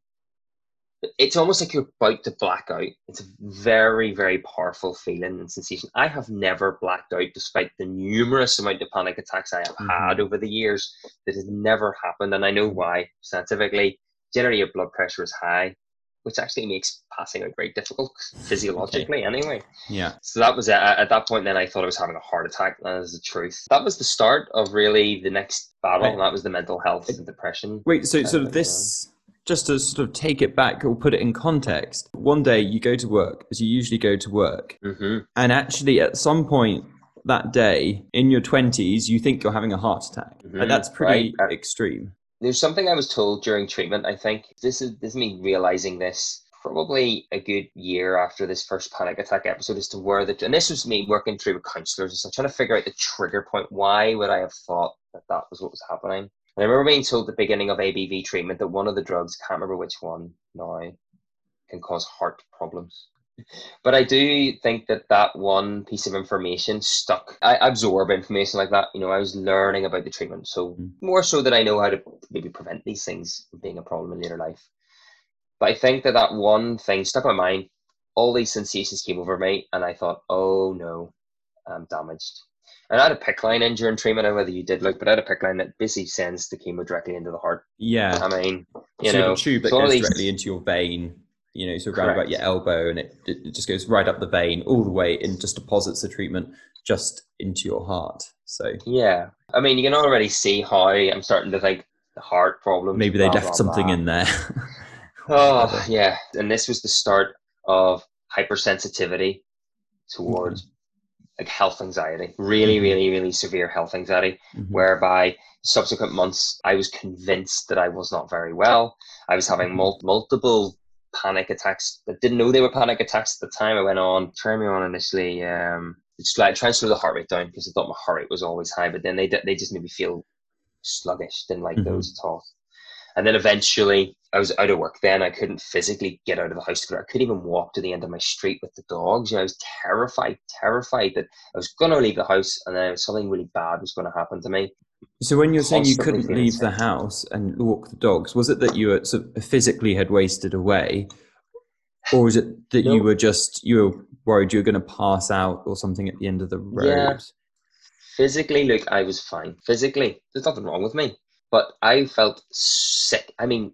it's almost like you're about to black out. It's a very, very powerful feeling and sensation. I have never blacked out despite the numerous amount of panic attacks I have mm-hmm. had over the years. That has never happened, and I know why. Scientifically, generally your blood pressure is high, which actually makes passing out very difficult physiologically, okay. anyway. Yeah. So that was at, at that point. Then I thought I was having a heart attack. That is the truth. That was the start of really the next battle, and that was the mental health and depression. Wait, so so this just to sort of take it back or put it in context, one day you go to work as you usually go to work, mm-hmm. and actually at some point that day in your 20s, you think you're having a heart attack. Mm-hmm. And that's pretty right. extreme. There's something I was told during treatment. I think this is this is me realizing this probably a good year after this first panic attack episode as to where the and this was me working through with counselors and so trying to figure out the trigger point. Why would I have thought that that was what was happening? I remember being told at the beginning of ABV treatment that one of the drugs, can't remember which one now, can cause heart problems. but I do think that that one piece of information stuck. I absorb information like that. You know, I was learning about the treatment, so mm. more so that I know how to maybe prevent these things from being a problem in later life. But I think that that one thing stuck in my mind. All these sensations came over me, and I thought, "Oh no, I'm damaged." And I had a PICC line in during treatment. I don't know whether you did look, but I had a PICC line that basically sends the chemo directly into the heart. Yeah, I mean, you so know, tube that goes these... directly into your vein you know, so around about your elbow, and it, it just goes right up the vein all the way and just deposits the treatment just into your heart. So yeah, I mean, you can already see how I'm starting to think the heart problem. Maybe they left something blah. in there. oh yeah, and this was the start of hypersensitivity towards mm-hmm. Like health anxiety, really, mm-hmm. really, really severe health anxiety, mm-hmm. whereby subsequent months I was convinced that I was not very well. I was having mm-hmm. mul- multiple panic attacks. I didn't know they were panic attacks at the time. I went on, trying me on initially, um, just like trying to slow the heart rate down because I thought my heart rate was always high, but then they they just made me feel sluggish. Didn't like mm-hmm. those at all. And then eventually, I was out of work. Then I couldn't physically get out of the house. I couldn't even walk to the end of my street with the dogs. You know, I was terrified, terrified that I was going to leave the house and then something really bad was going to happen to me. So when you're saying you couldn't leave the house and walk the dogs, was it that you were sort of physically had wasted away, or was it that no. you were just you were worried you were going to pass out or something at the end of the road? Yeah. Physically, look, I was fine. Physically, there's nothing wrong with me, but I felt sick. I mean,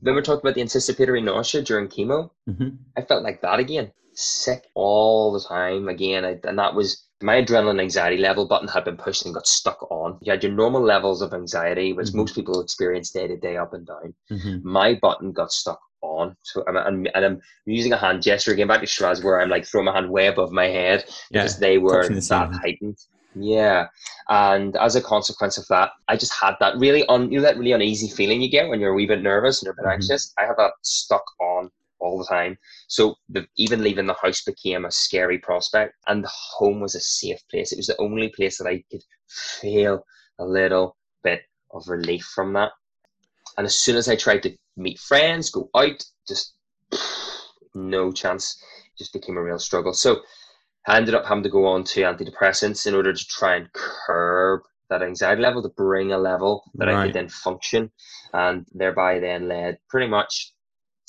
when we're talking about the anticipatory nausea during chemo, mm-hmm. I felt like that again, sick all the time again, I, and that was my adrenaline anxiety level button had been pushed and got stuck on. You had your normal levels of anxiety, which mm-hmm. most people experience day to day up and down. Mm-hmm. My button got stuck on. So I'm, I'm, and I'm using a hand gesture again back to Shiraz where I'm like throwing my hand way above my head because they were the that heightened. Yeah. And as a consequence of that, I just had that really un, you know, that really uneasy feeling you get when you're a wee bit nervous and you're a bit mm-hmm. anxious. I had that stuck on all the time. So the, even leaving the house became a scary prospect, and the home was a safe place. It was the only place that I could feel a little bit of relief from that. And as soon as I tried to meet friends, go out, just no chance. It just became a real struggle. So I ended up having to go on to antidepressants in order to try and curb that anxiety level to bring a level that right. I could then function and thereby then led pretty much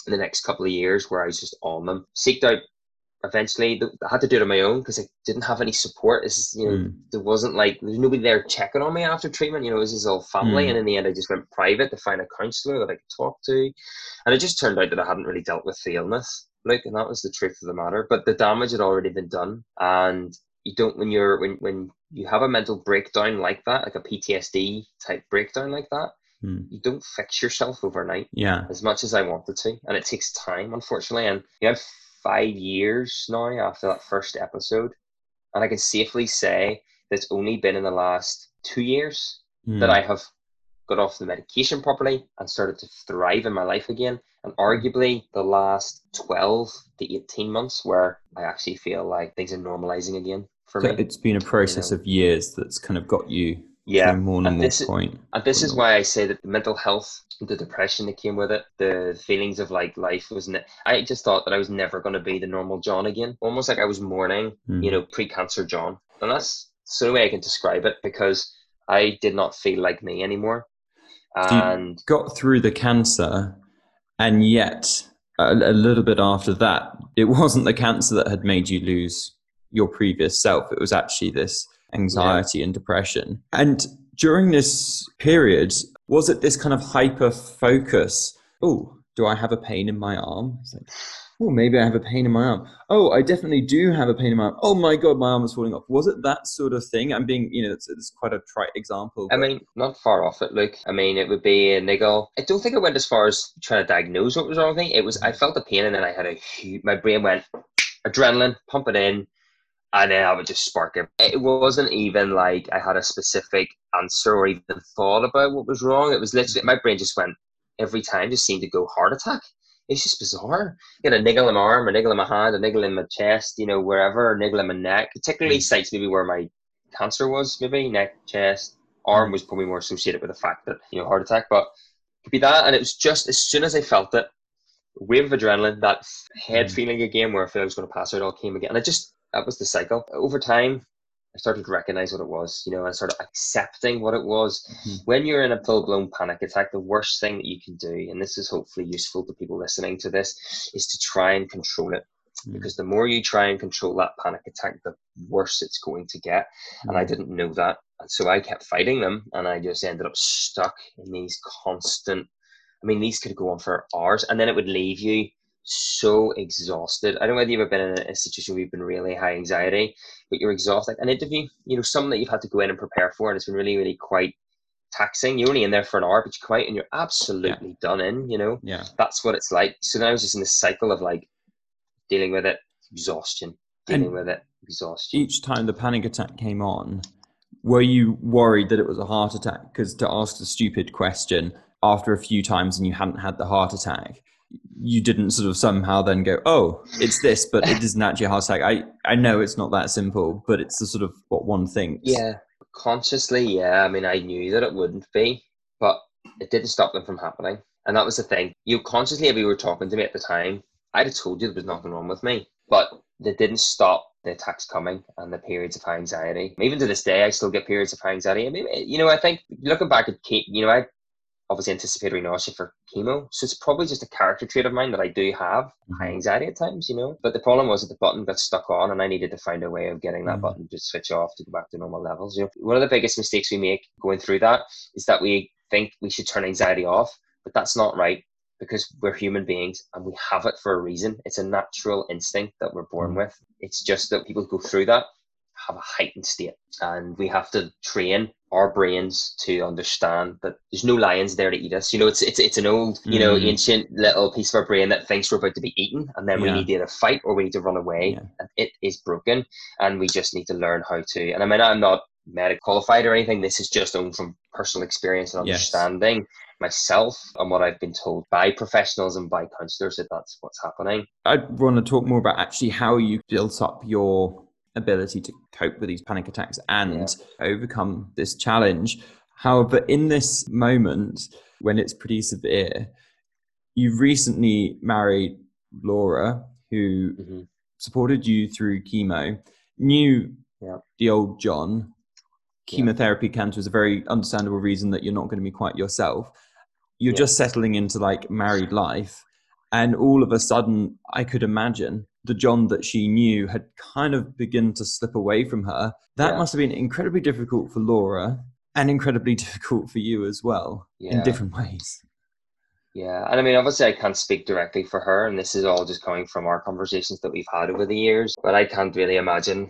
in the next couple of years where I was just on them. Seeked out eventually. I had to do it on my own because I didn't have any support. It's, you know, mm. there wasn't like there's nobody there checking on me after treatment. You know, this is all family, mm. and in the end, I just went private to find a counsellor that I could talk to, and it just turned out that I hadn't really dealt with the illness. Like, and that was the truth of the matter. But the damage had already been done, and you don't when you're when when you have a mental breakdown like that, like a PTSD type breakdown like that, Hmm. You don't fix yourself overnight. Yeah. As much as I wanted to. And it takes time, unfortunately. And you have five years now after that first episode. And I can safely say that it's only been in the last two years mm. that I have got off the medication properly and started to thrive in my life again. And arguably the last 12 to 18 months where I actually feel like things are normalizing again for so me. It's been a process you know? of years that's kind of got you yeah, more and, this, point. And this is why I say that the mental health, the depression that came with it, the feelings of like life was. Ne- I just thought that I was never going to be the normal John again. Almost like I was mourning, mm. you know, pre-cancer John, and that's the only way I can describe it because I did not feel like me anymore. And so got through the cancer, and yet a, a little bit after that, it wasn't the cancer that had made you lose your previous self. It was actually this anxiety yeah. and depression. And during this period, was it this kind of hyper focus? Oh, do I have a pain in my arm? It's like, oh, maybe I have a pain in my arm. Oh, I definitely do have a pain in my arm. Oh my God, my arm is falling off. Was it that sort of thing? I'm being, you know, it's, it's quite a trite example. I mean, not far off it, Luke. I mean, it would be a niggle. I don't think I went as far as trying to diagnose what was wrong with me. It was, I felt the pain and then I had a huge, my brain went adrenaline, pump it in and then I would just spark it. It wasn't even like I had a specific answer or even thought about what was wrong. It was literally my brain just went every time just seemed to go heart attack. It's just bizarre. Get a niggle in my arm, a niggle in my hand, a niggle in my chest, you know, wherever, a niggle in my neck, particularly mm. sites maybe where my cancer was, maybe neck, chest, arm mm. was probably more associated with the fact that, you know, heart attack, but it could be that. And it was just as soon as I felt it, wave of adrenaline, that head mm. feeling again where I felt I was going to pass out, all came again. And I just, that was the cycle. Over time, I started to recognize what it was, you know, and sort of accepting what it was. Mm-hmm. When you're in a full blown panic attack, the worst thing that you can do, and this is hopefully useful to people listening to this, is to try and control it. Mm-hmm. Because the more you try and control that panic attack, the worse it's going to get. Mm-hmm. And I mm. didn't know that. And so I kept fighting them, and I just ended up stuck in these constant. I mean, these could go on for hours, and then it would leave you so exhausted. I don't know whether you've ever been in a, a situation where you've been really high anxiety, but you're exhausted. Like an interview, you know, something that you've had to go in and prepare for, and it's been really, really quite taxing. You're only in there for an hour, but you come out and you're absolutely yeah. done in, you know? Yeah. That's what it's like. So then I was just in this cycle of like dealing with it, exhaustion, dealing and with it, exhaustion. Each time the panic attack came on, were you worried that it was a heart attack? Because to ask the stupid question after a few times and you hadn't had the heart attack, you didn't sort of somehow then go, oh, it's this, but it isn't actually a attack. I, I know it's not that simple, but it's the sort of what one thinks. Yeah, consciously, yeah. I mean, I knew that it wouldn't be, but it didn't stop them from happening. And that was the thing. You consciously, if you were talking to me at the time, I'd have told you there was nothing wrong with me, but it didn't stop the attacks coming and the periods of anxiety. Even to this day, I still get periods of anxiety. I mean, you know, I think looking back at Kate, you know, I obviously anticipatory nausea for chemo. So it's probably just a character trait of mine that I do have high mm-hmm. anxiety at times, you know. But the problem was that the button got stuck on and I needed to find a way of getting that mm-hmm. button to switch off to go back to normal levels. You know, one of the biggest mistakes we make going through that is that we think we should turn anxiety off, but that's not right because we're human beings and we have it for a reason. It's a natural instinct that we're born mm-hmm. with. It's just that people go through that have a heightened state and we have to train our brains to understand that there's no lions there to eat us. You know, it's it's it's an old, you know, mm. ancient little piece of our brain that thinks we're about to be eaten, and then yeah. we need to either fight or we need to run away. Yeah. And it is broken, and we just need to learn how to. And I mean, I'm not medical qualified or anything. This is just owned from personal experience and understanding. Yes. Myself and what I've been told by professionals and by counselors that that's what's happening. I want to talk more about actually how you built up your ability to cope with these panic attacks and yeah. overcome this challenge. However, in this moment, when it's pretty severe, you've recently married Laura, who mm-hmm. supported you through chemo, knew yeah. the old John. Chemotherapy yeah. cancer is a very understandable reason that you're not going to be quite yourself. You're just settling into like married life. And all of a sudden, I could imagine the John that she knew had kind of begun to slip away from her. That yeah. must have been incredibly difficult for Laura and incredibly difficult for you as well yeah. in different ways. Yeah, and I mean, obviously, I can't speak directly for her, and this is all just coming from our conversations that we've had over the years. But I can't really imagine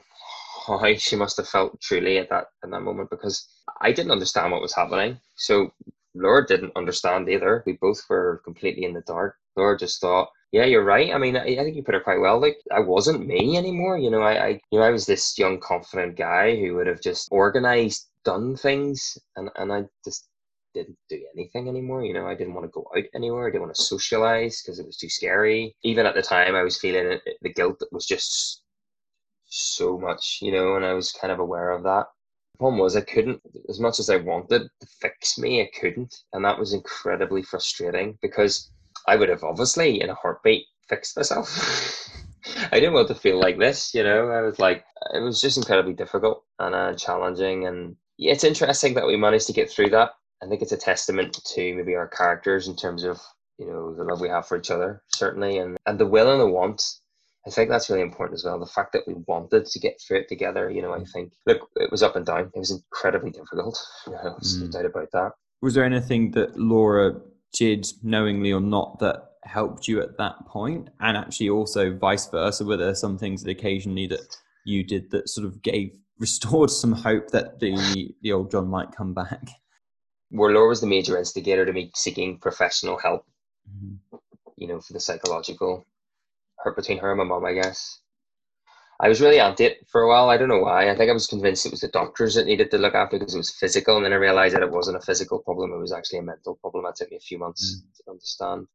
how she must have felt truly at that in that moment because I didn't understand what was happening. So Laura didn't understand either. We both were completely in the dark. Laura just thought yeah, you're right. I mean, I, I, think you put it quite well. Like, I wasn't me anymore. You know, I, I, you know, I was this young, confident guy who would have just organized, done things, and and I just didn't do anything anymore. You know, I didn't want to go out anywhere. I didn't want to socialize because it was too scary. Even at the time, I was feeling it, the guilt that was just so much. You know, and I was kind of aware of that. The problem was I couldn't, as much as I wanted to fix me, I couldn't, and that was incredibly frustrating because I would have obviously in a heartbeat fixed myself. I didn't want to feel like this, you know. I was like, it was just incredibly difficult and uh, challenging, and yeah, it's interesting that we managed to get through that. I think it's a testament to maybe our characters in terms of you know the love we have for each other, certainly, and and the will and the want. I think that's really important as well. The fact that we wanted to get through it together, you know, I think look, it was up and down. It was incredibly difficult. You know, mm. no doubt about that. Was there anything that Laura did knowingly or not that helped you at that point and actually also vice versa. Were there some things that occasionally that you did that sort of gave restored some hope that the the old john might come back? Where laura was the major instigator to me seeking professional help mm-hmm. you know for the psychological hurt between her and my mom i guess I was really anti it for a while. I don't know why. I think I was convinced it was the doctors that needed to look after because it was physical, and then I realized that it wasn't a physical problem; it was actually a mental problem. It took me a few months mm. to understand,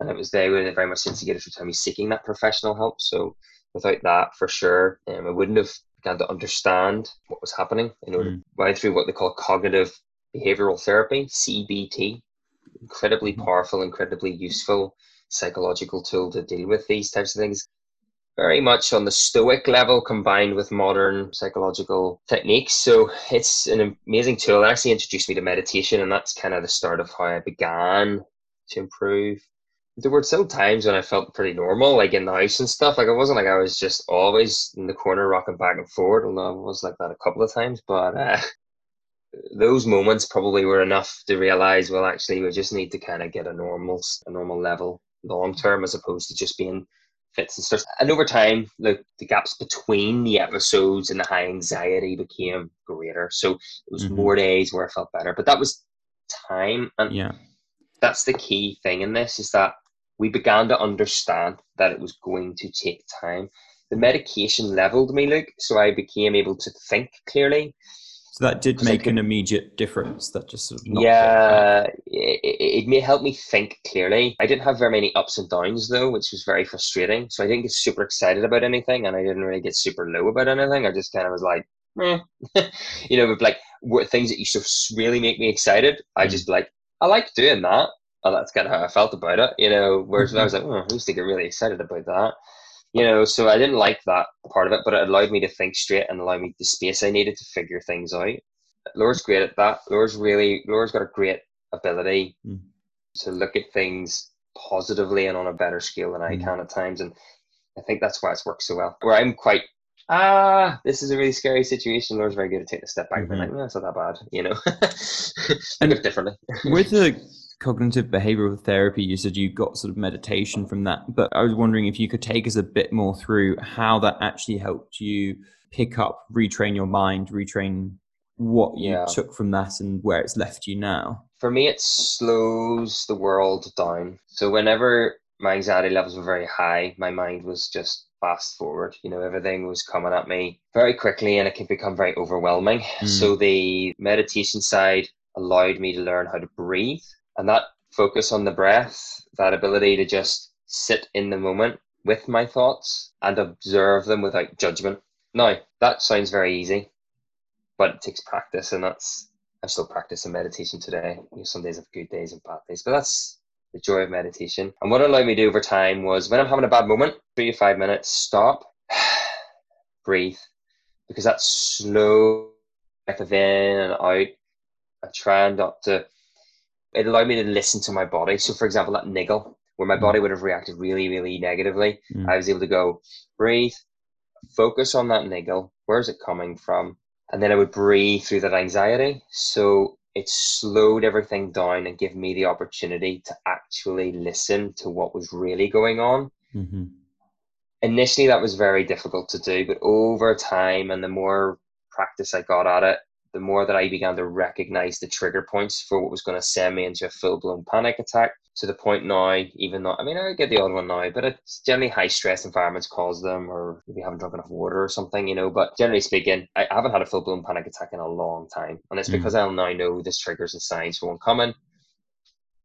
and it was they were very much instigated for me seeking that professional help. So without that, for sure, um, I wouldn't have begun to understand what was happening. In order, mm. went through what they call cognitive behavioral therapy (CBT), incredibly mm. powerful, incredibly useful psychological tool to deal with these types of things. Very much on the stoic level combined with modern psychological techniques. So it's an amazing tool. It actually introduced me to meditation, and that's kind of the start of how I began to improve. There were still times when I felt pretty normal, like in the house and stuff. Like it wasn't like I was just always in the corner rocking back and forward, although I was like that a couple of times. But uh, those moments probably were enough to realize, well, actually, we just need to kind of get a normal, a normal level long term, as opposed to just being fits and starts. And over time, the, the gaps between the episodes and the high anxiety became greater. So it was mm-hmm. more days where I felt better. But that was time. And yeah. that's the key thing in this is that we began to understand that it was going to take time. The medication leveled me, Luke, so I became able to think clearly. So that did make could, an immediate difference. That just sort of yeah, it, it, may help me think clearly. I didn't have very many ups and downs though, which was very frustrating. So I didn't get super excited about anything, and I didn't really get super low about anything. I just kind of was like, eh. you know, with like things that used to really make me excited. I mm. just like I like doing that, and that's kind of how I felt about it. You know, whereas mm-hmm. I was like, oh, I used to get really excited about that you know so i didn't like that part of it but it allowed me to think straight and allowed me the space i needed to figure things out laura's great at that laura's really laura's got a great ability mm. to look at things positively and on a better scale than i mm. can at times and i think that's why it's worked so well where i'm quite ah this is a really scary situation laura's very good at taking a step back mm-hmm. and like no, it's not that bad you know and look differently with the cognitive behavioral therapy, you said you got sort of meditation from that. But I was wondering if you could take us a bit more through how that actually helped you pick up, retrain your mind, retrain what you yeah. took from that and where it's left you now. For me, it slows the world down. So whenever my anxiety levels were very high, my mind was just fast forward. You know, everything was coming at me very quickly and it can become very overwhelming. Mm. So the meditation side allowed me to learn how to breathe and that focus on the breath, that ability to just sit in the moment with my thoughts and observe them without judgment. Now, that sounds very easy, but it takes practice, and that's I'm still practicing meditation today. You know, some days have good days and bad days, but that's the joy of meditation. And what it allowed me to do over time was when I'm having a bad moment, three to five minutes, stop, breathe, because that slow breath of in and out. I try and not to it allowed me to listen to my body. So, for example, that niggle where my mm. body would have reacted really, really negatively, mm. I was able to go breathe, focus on that niggle. Where's it coming from? And then I would breathe through that anxiety. So it slowed everything down and gave me the opportunity to actually listen to what was really going on. Mm-hmm. Initially, that was very difficult to do, but over time and the more practice I got at it, the more that I began to recognize the trigger points for what was going to send me into a full blown panic attack. To the point now, even though I mean I get the odd one now, but it's generally high stress environments cause them, or maybe haven't drunk enough water or something, you know. But generally speaking, I haven't had a full blown panic attack in a long time, and it's mm. because I now know the triggers and signs for one coming.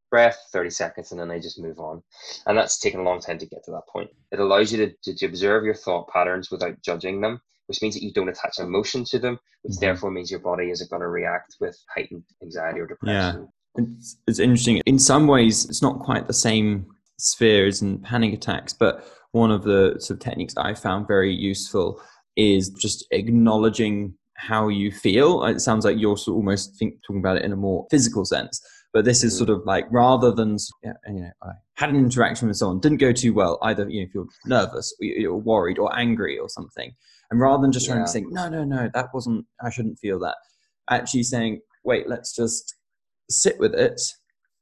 Breath, 30 seconds, and then I just move on. And that's taken a long time to get to that point. It allows you to, to, to observe your thought patterns without judging them which means that you don't attach emotion to them, which mm-hmm. therefore means your body isn't going to react with heightened anxiety or depression. Yeah. It's, it's interesting. In some ways, it's not quite the same spheres and panic attacks, but one of the sort of techniques I found very useful is just acknowledging how you feel. It sounds like you're sort of almost think, talking about it in a more physical sense. But this is mm-hmm. sort of like rather than you know I had an interaction with someone didn't go too well. Either you know if you're nervous, or you're worried, or angry, or something. And rather than just trying yeah. to think, no, no, no, that wasn't, I shouldn't feel that, actually saying, wait, let's just sit with it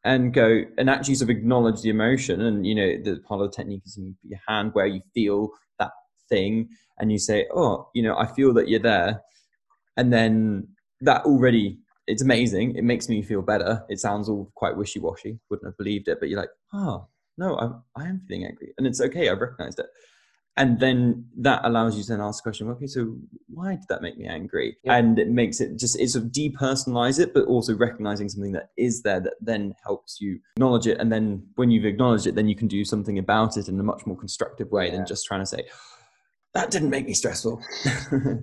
and go and actually sort of acknowledge the emotion. And, you know, the part of the technique is you put your hand where you feel that thing and you say, oh, you know, I feel that you're there. And then that already, it's amazing. It makes me feel better. It sounds all quite wishy washy. Wouldn't have believed it, but you're like, oh, no, I'm, I am feeling angry. And it's okay. I've recognized it and then that allows you to then ask the question okay so why did that make me angry yeah. and it makes it just it sort of depersonalize it but also recognizing something that is there that then helps you acknowledge it and then when you've acknowledged it then you can do something about it in a much more constructive way yeah. than just trying to say that didn't make me stressful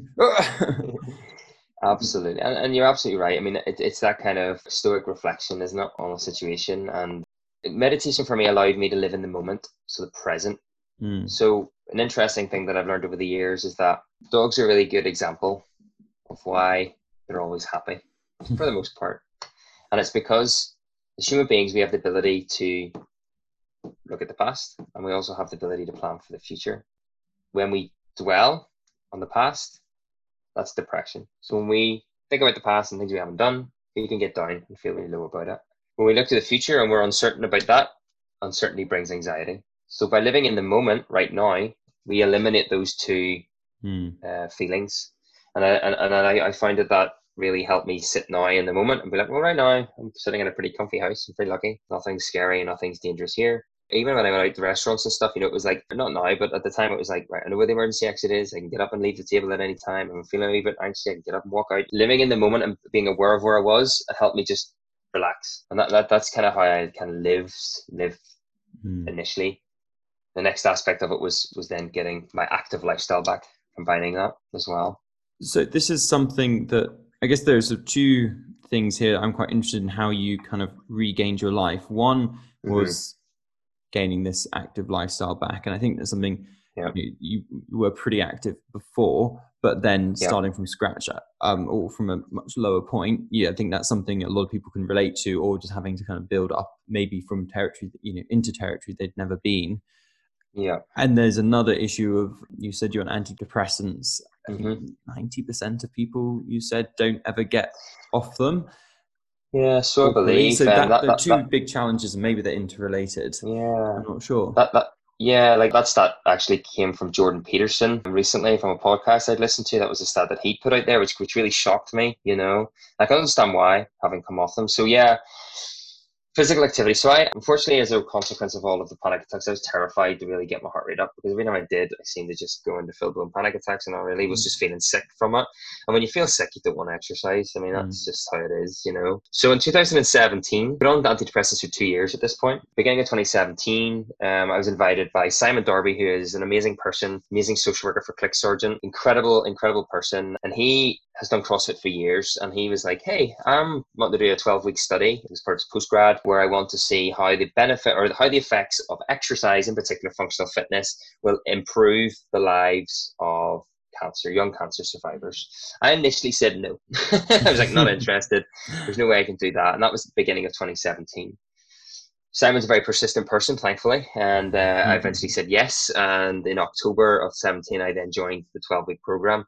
absolutely and, and you're absolutely right i mean it, it's that kind of stoic reflection isn't it on a situation and meditation for me allowed me to live in the moment, so the present. Mm. So an interesting thing that I've learned over the years is that dogs are a really good example of why they're always happy hmm. for the most part. And it's because as human beings, we have the ability to look at the past and we also have the ability to plan for the future. When we dwell on the past, that's depression. So when we think about the past and things we haven't done, we can get down and feel really low about it. When we look to the future and we're uncertain about that, uncertainty brings anxiety. So by living in the moment right now, we eliminate those two Mm. uh, feelings. And I, and, and I, I find that that really helped me sit now in the moment and be like, well, right now I'm sitting in a pretty comfy house. I'm pretty lucky. Nothing's scary. Nothing's dangerous here. Even when I went out to restaurants and stuff, you know, it was like, not now, but at the time it was like, right, I know where the emergency exit is. I can get up and leave the table at any time. I'm feeling a wee bit anxious. I can get up and walk out. Living in the moment and being aware of where I was helped me just relax. And that, that that's kind of how I kind of lived, lived Mm. initially. The next aspect of it was was then getting my active lifestyle back, combining that as well. So this is something that I guess there's two things here. I'm quite interested in how you kind of regained your life. One Mhm. was gaining this active lifestyle back, and I think that's something Yeah. you, you were pretty active before, but then Yeah. starting from scratch, um, or from a much lower point. Yeah, I think that's something a lot of people can relate to, or just having to kind of build up maybe from territory, that, you know, into territory they'd never been. Yeah. And there's another issue of you said you're on antidepressants. Mhm. 90% of people you said don't ever get off them. Yeah, so I believe. So um, that, that, the that, two that- big challenges, and maybe they're interrelated. yeah, I'm not sure. that, that, yeah, like that stat actually came from Jordan Peterson recently from a podcast I'd listened to. That was a stat that he put out there, which which really shocked me. You know, like I can understand why having come off them. So yeah, physical activity. So I, unfortunately, as a consequence of all of the panic attacks, I was terrified to really get my heart rate up because every time I did, I seemed to just go into full blown panic attacks, and I really was Mm. just feeling sick from it. And when you feel sick, you don't want to exercise. I mean, that's just how it is, you know. So in 2017, been on antidepressants for two years at this point. Beginning of 2017, um, I was invited by Simon Darby, who is an amazing person, amazing social worker for CLIC Sargent, incredible, incredible person, and he has done CrossFit for years, and he was like, "Hey, I'm wanting to do a 12 week study as part of his postgrad, where I want to see how the benefit or how the effects of exercise, in particular functional fitness, will improve the lives of cancer, young cancer survivors." I initially said no. I was like, not interested. There's no way I can do that, and that was the beginning of 2017. Simon's a very persistent person, thankfully, and uh, I Mhm. eventually said yes. And in October of 17, I then joined the 12 week program.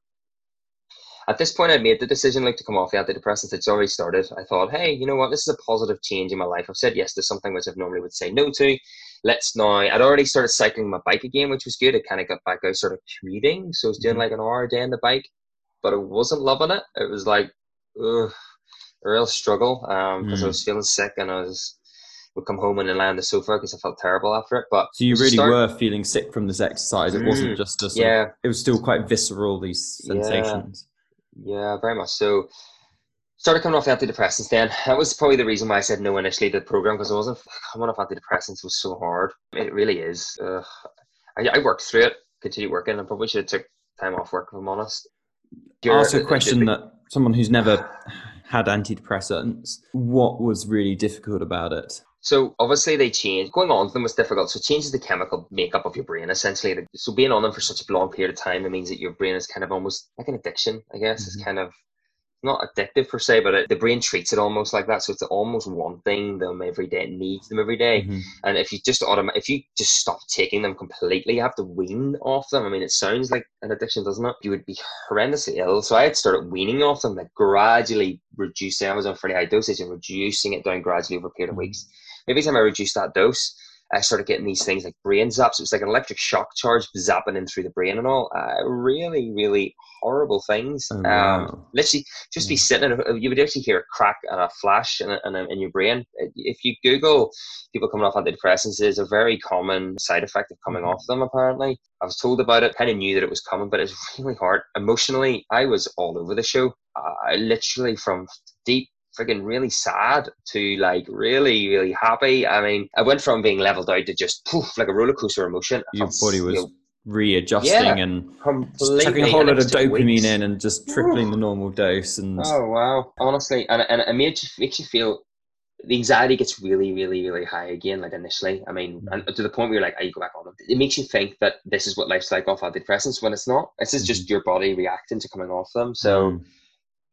At this point, I'd made the decision like to come off the antidepressants. It's already started. I thought, hey, you know what? This is a positive change in my life. I've said yes to something which I normally would say no to. Let's now. I'd already started cycling my bike again, which was good. I kind of got back out, sort of commuting. So I was doing Mhm. like an hour a day on the bike, but I wasn't loving it. It was like, ugh, a real struggle because I Mm. was feeling sick and I was would come home and then lie on the sofa because I felt terrible after it. But So you it was a really start- were feeling sick from this exercise. It wasn't Mm, just a sort of- yeah, it was still quite visceral, these sensations. Yeah, very much so. Started coming off antidepressants then. That was probably the reason why I said no initially to the program because I wasn't coming off antidepressants was so hard. It really is. Ugh. I, I worked through it, continued working. I probably should have took time off work if I'm honest. Ask You're- a question that someone who's never had antidepressants, what was really difficult about it? So obviously they change. Going on to them was difficult. So it changes the chemical makeup of your brain essentially. So being on them for such a long period of time, it means that your brain is kind of almost like an addiction. I guess it's Mhm. kind of not addictive per se, but it, the brain treats it almost like that. So it's almost wanting them every day, it needs them every day. Mhm. And if you just autom- if you just stop taking them completely, you have to wean off them. I mean, it sounds like an addiction, doesn't it? You would be horrendously ill. So I had started weaning off them, like gradually reducing. I was on fairly high dosage and reducing it down gradually over a period of Mhm. weeks. Every time I reduced that dose, I started getting these things like brain zaps. It was like an electric shock charge zapping in through the brain and all. Uh, really, really horrible things. Oh, um, literally, just be sitting, and you would actually hear a crack and a flash in, in, in your brain. If you Google people coming off antidepressants, it's a very common side effect of coming Mhm. off them, apparently. I was told about it, kind of knew that it was coming, but it's really hard. Emotionally, I was all over the show. I literally from deep freaking really sad to like really really happy i mean i went from being leveled out to just poof like a roller coaster emotion Your body you was know, readjusting Yeah. and just completely chucking a whole lot of dopamine weeks. in and just tripling the normal dose. And Oh wow! Honestly, and and it made you, makes you feel the anxiety gets really, really, really high again, like initially. I mean, mm-hmm. and to the point where you're like, oh, you go back on them. It makes you think that this is what life's like off antidepressants when it's not. This is just mm-hmm. your body reacting to coming off them. So, mm-hmm.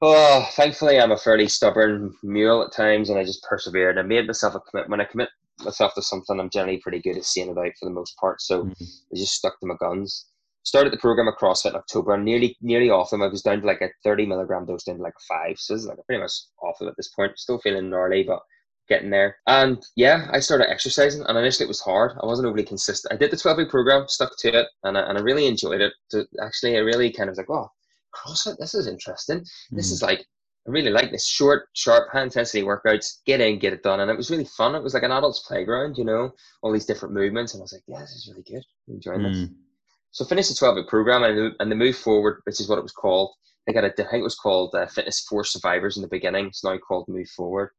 Oh, thankfully, I'm a fairly stubborn mule at times and I just persevered. I made myself a commitment. When I commit myself to something, I'm generally pretty good at seeing it out for the most part. So mm-hmm. I just stuck to my guns started the program at CrossFit in October and nearly nearly off them. I was down to like a 30 milligram dose down to like five. So it's like pretty much off of at this point. Still feeling gnarly, but getting there. And yeah, I started exercising and initially it was hard. I wasn't overly consistent. I did the 12 week program, stuck to it, and I, and I really enjoyed it. To, actually, I really kind of was like, oh, CrossFit, this is interesting. This mm. is like, I really like this short, sharp, high intensity workouts. Get in, get it done. And it was really fun. It was like an adult's playground, you know, all these different movements. And I was like, yeah, this is really good. I'm enjoying mm. this. So finished the 12 week program and, and the move forward, which is what it was called. I got a, I think it was called uh, Fitness for Survivors in the beginning. It's now called Move Forward.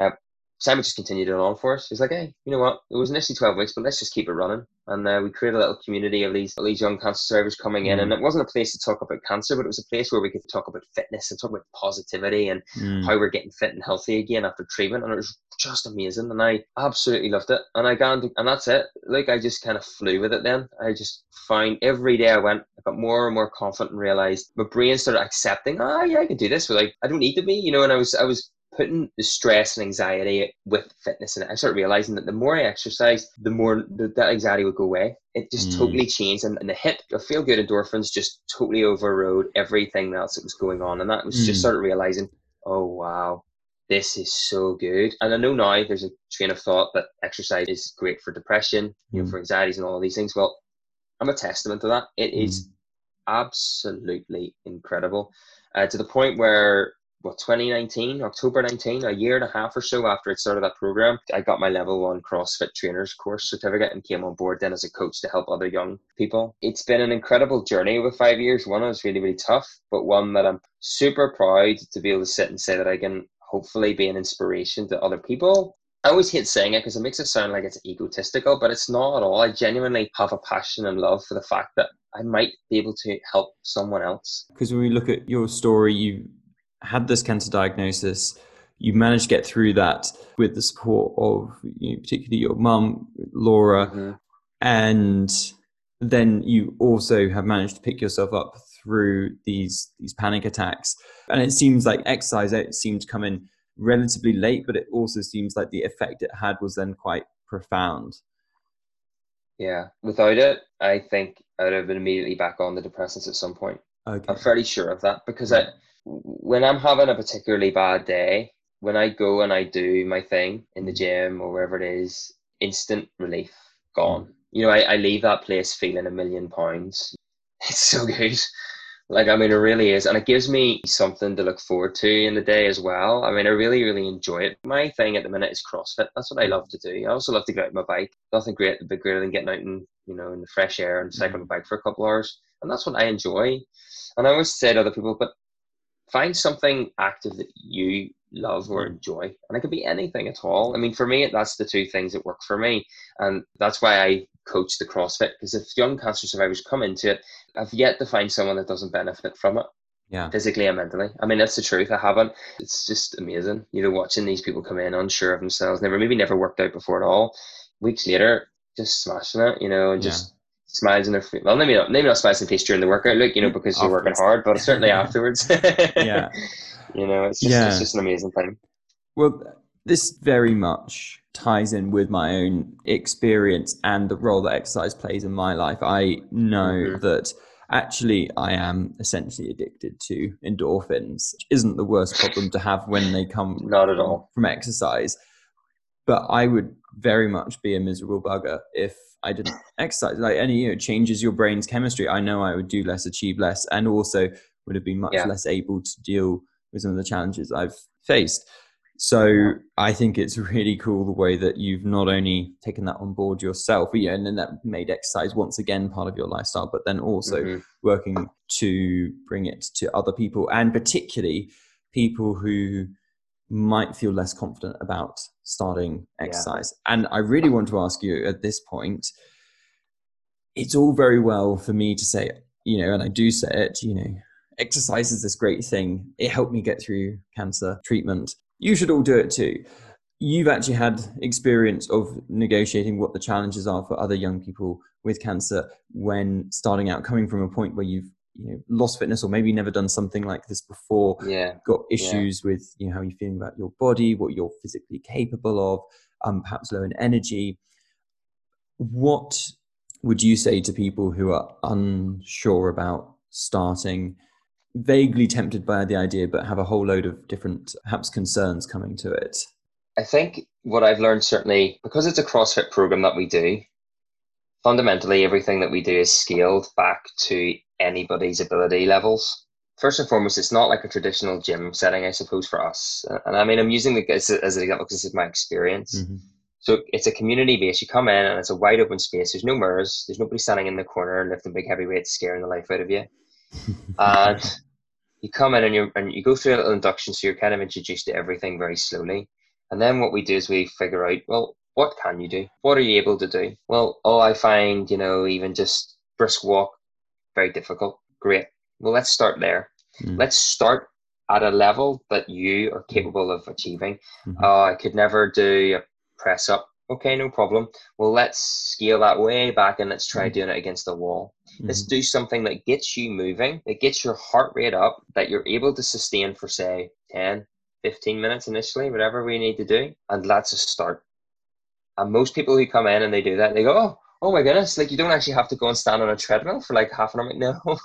Uh, Simon just continued it on for us. He's like, hey, you know what? It was initially 12 weeks, but let's just keep it running. And uh, we created a little community of these, of these young cancer survivors coming in. Mm. And it wasn't a place to talk about cancer, but it was a place where we could talk about fitness and talk about positivity and mm. how we're getting fit and healthy again after treatment. And it was just amazing. And I absolutely loved it. And I got, into and that's it. Like, I just kind of flew with it then. I just found every day I went, I got more and more confident and realized my brain started accepting, ah, oh, yeah, I can do this. But like, I don't need to be, you know, and I was, I was putting the stress and anxiety with fitness and I started realizing that the more I exercise, the more the, that anxiety would go away. It just mm. totally changed and, and the hit of feel good endorphins just totally overrode everything else that was going on. And that was mm. just started realizing, oh wow, this is so good. And I know now there's a train of thought that exercise is great for depression, you know, mm. for anxieties and all of these things. Well, I'm a testament to that. It is mm. absolutely incredible. Uh, to the point where what 2019 october 19 a year and a half or so after it started that program i got my level one crossfit trainers course certificate and came on board then as a coach to help other young people it's been an incredible journey over five years one was really really tough but one that i'm super proud to be able to sit and say that i can hopefully be an inspiration to other people I always hate saying it because it makes it sound like it's egotistical, but it's not at all. I genuinely have a passion and love for the fact that I might be able to help someone else. Because when we look at your story, you had this cancer diagnosis, you managed to get through that with the support of you know, particularly your mum, Laura, mm-hmm. and then you also have managed to pick yourself up through these these panic attacks. And it seems like exercise it seemed to come in relatively late, but it also seems like the effect it had was then quite profound. Yeah, without it, I think I would have been immediately back on the depressants at some point. Okay. I'm fairly sure of that because I when I'm having a particularly bad day, when I go and I do my thing in the gym or wherever it is, instant relief, gone. Mm. You know, I, I leave that place feeling a million pounds. It's so good. Like, I mean, it really is. And it gives me something to look forward to in the day as well. I mean, I really, really enjoy it. My thing at the minute is CrossFit. That's what I love to do. I also love to get out my bike. Nothing great, bit greater than getting out and, you know, in the fresh air and cycling mm. my bike for a couple hours. And that's what I enjoy. And I always say to other people, but find something active that you love or enjoy and it could be anything at all. I mean for me that's the two things that work for me and that's why i coach the crossfit because if young cancer survivors come into it i've yet to find someone that doesn't benefit from it yeah. physically and mentally. I mean that's the truth i haven't. It's just amazing you know watching these people come in unsure of themselves never maybe never worked out before at all. Weeks later just smashing it you know and just smiles in their face. Well, maybe not, maybe not smiles in the face during the workout, look, you know, because you're working hard, but certainly afterwards. yeah. You know, it's just, yeah. it's just an amazing thing. Well, this very much ties in with my own experience and the role that exercise plays in my life. I know mm-hmm. that actually I am essentially addicted to endorphins, which isn't the worst problem to have when they come not at all from exercise. But I would very much be a miserable bugger if I didn't exercise. Like any, you know, changes your brain's chemistry. I know I would do less, achieve less, and also would have been much yeah. less able to deal with some of the challenges I've faced. So. I think it's really cool the way that you've not only taken that on board yourself, yeah, and then that made exercise once again part of your lifestyle, but then also mm-hmm. working to bring it to other people and particularly people who might feel less confident about starting exercise. Yeah. And I really want to ask you at this point it's all very well for me to say, you know, and I do say it, you know, exercise is this great thing. It helped me get through cancer treatment. You should all do it too. you've actually had experience of negotiating what the challenges are for other young people with cancer when starting out, coming from a point where you've you know, lost fitness or maybe never done something like this before. Yeah. Got issues yeah. with you know how you're feeling about your body, what you're physically capable of, um, perhaps low in energy. What would you say to people who are unsure about starting, vaguely tempted by the idea, but have a whole load of different perhaps concerns coming to it? I think what I've learned certainly because it's a CrossFit program that we do, fundamentally everything that we do is scaled back to anybody's ability levels. First and foremost, it's not like a traditional gym setting, I suppose, for us. And I mean, I'm using as, as an example because this is my experience. Mm-hmm. So it's a community base. You come in and it's a wide open space. There's no mirrors. There's nobody standing in the corner lifting big heavy weights, scaring the life out of you. and you come in and you and you go through a little induction, so you're kind of introduced to everything very slowly. And then what we do is we figure out, well, what can you do? What are you able to do? Well, oh, I find, you know, even just brisk walk very difficult. Great. Well, let's start there. Mm. Let's start at a level that you are capable of achieving. Mm-hmm. Uh, I could never do a press up. Okay, no problem. Well, let's scale that way back and let's try mm. doing it against the wall. Mm-hmm. Let's do something that gets you moving, that gets your heart rate up, that you're able to sustain for, say, 10, 15 minutes initially, whatever we need to do, and that's a start. And most people who come in and they do that, they go, oh, oh my goodness, like you don't actually have to go and stand on a treadmill for like half an hour.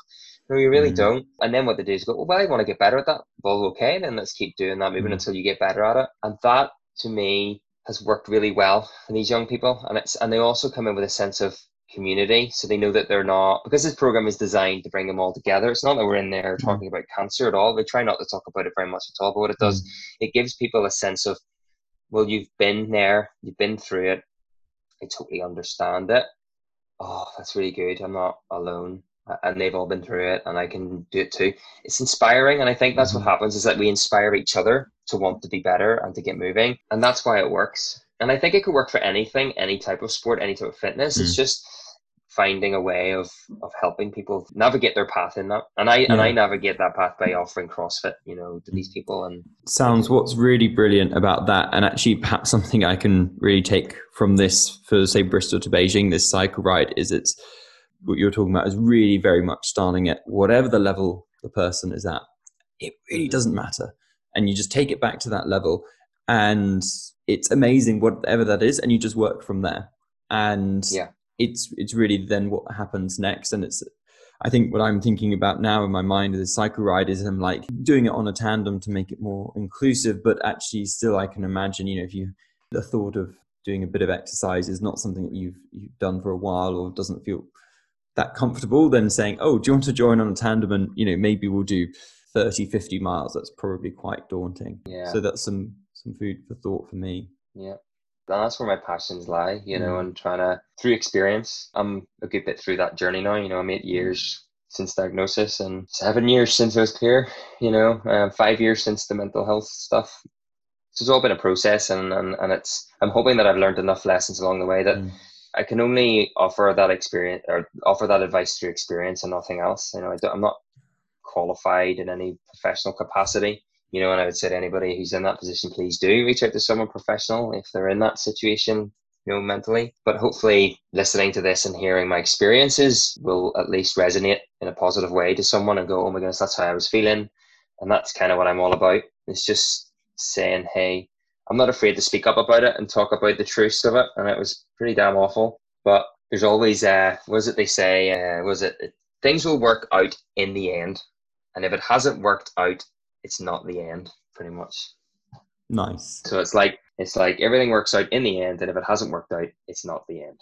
No, no, you really mm. don't. And then what they do is go, well, I want to get better at that. Well, okay, then let's keep doing that, moving mm. until you get better at it. And that to me has worked really well for these young people. And it's and they also come in with a sense of community so they know that they're not because this program is designed to bring them all together it's not that we're in there mm. talking about cancer at all we try not to talk about it very much at all but what it does mm. it gives people a sense of well you've been there. You've been through it. I totally understand it. Oh that's really good. I'm not alone. And they've all been through it and i can do it too. It's inspiring and i think that's what mm-hmm. happens is that we inspire each other to want to be better and to get moving and that's why it works. And i think it could work for anything any type of sport any type of fitness. Mm. it's just finding a way of of helping people navigate their path in that. And i yeah. and i navigate that path by offering crossfit you know to these people and sounds what's really brilliant about that and actually perhaps something i can really take from this for say bristol to beijing this cycle ride is it's what you're talking about is really very much starting at whatever the level the person is at. It really doesn't matter. And you just take it back to that level and it's amazing whatever that is and you just work from there. And yeah it's it's really then what happens next and it's I think what I'm thinking about now in my mind is cycle ride is I'm like doing it on a tandem to make it more inclusive, but actually still I can imagine, you know, if you the thought of doing a bit of exercise is not something that you've you've done for a while or doesn't feel that comfortable, then saying, Oh, do you want to join on a tandem and you know, maybe we'll do 30, 50 miles, that's probably quite daunting. Yeah. So that's some some food for thought for me. Yeah that's where my passions lie, you know, mm. and trying to through experience. I'm a good bit through that journey now. You know, I'm eight years since diagnosis and seven years since I was clear. You know, uh, five years since the mental health stuff. So it's all been a process, and, and and it's. I'm hoping that I've learned enough lessons along the way that. Mm. I can only offer that experience or offer that advice through experience and nothing else. You know, I am not qualified in any professional capacity you know, and I would say to anybody who's in that position, please do reach out to someone professional if they're in that situation, you know, mentally. But hopefully, listening to this and hearing my experiences will at least resonate in a positive way to someone and go, oh my goodness, that's how I was feeling. And that's kind of what I'm all about. It's just saying, hey, I'm not afraid to speak up about it and talk about the truths of it. And it was pretty damn awful. But there's always, uh, was it they say, uh, was it, things will work out in the end. And if it hasn't worked out it's not the end, pretty much. Nice. So it's like it's like everything works out in the end, and if it hasn't worked out, it's not the end.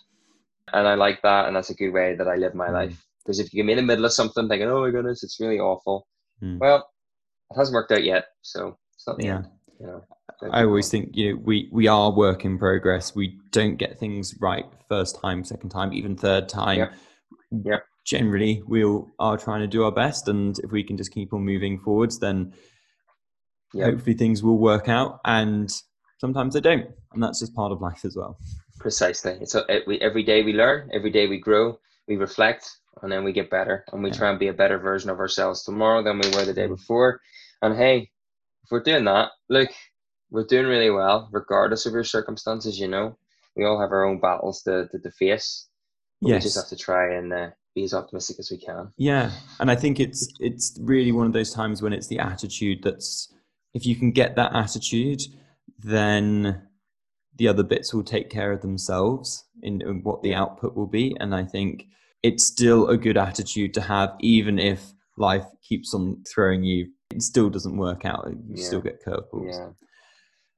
And I like that, and that's a good way that I live my mm. life. Because if you get in the middle of something thinking, "Oh my goodness, it's really awful," mm. well, it hasn't worked out yet, so it's not the yeah. end. You know, I always think you know we we are work in progress. We don't get things right first time, second time, even third time. Yeah. Yep generally we all are trying to do our best and if we can just keep on moving forwards then yep. hopefully things will work out and sometimes they don't and that's just part of life as well precisely it's a, we, every day we learn every day we grow we reflect and then we get better and we yeah. try and be a better version of ourselves tomorrow than we were the day mm. before and hey if we're doing that look we're doing really well, regardless of your circumstances. You know, we all have our own battles to to, to face. Yes. We just have to try and uh, be as optimistic as we can. Yeah, and I think it's it's really one of those times when it's the attitude that's if you can get that attitude, then the other bits will take care of themselves in, in what the output will be. And I think it's still a good attitude to have, even if life keeps on throwing you. It still doesn't work out. You yeah. still get curveballs. Yeah.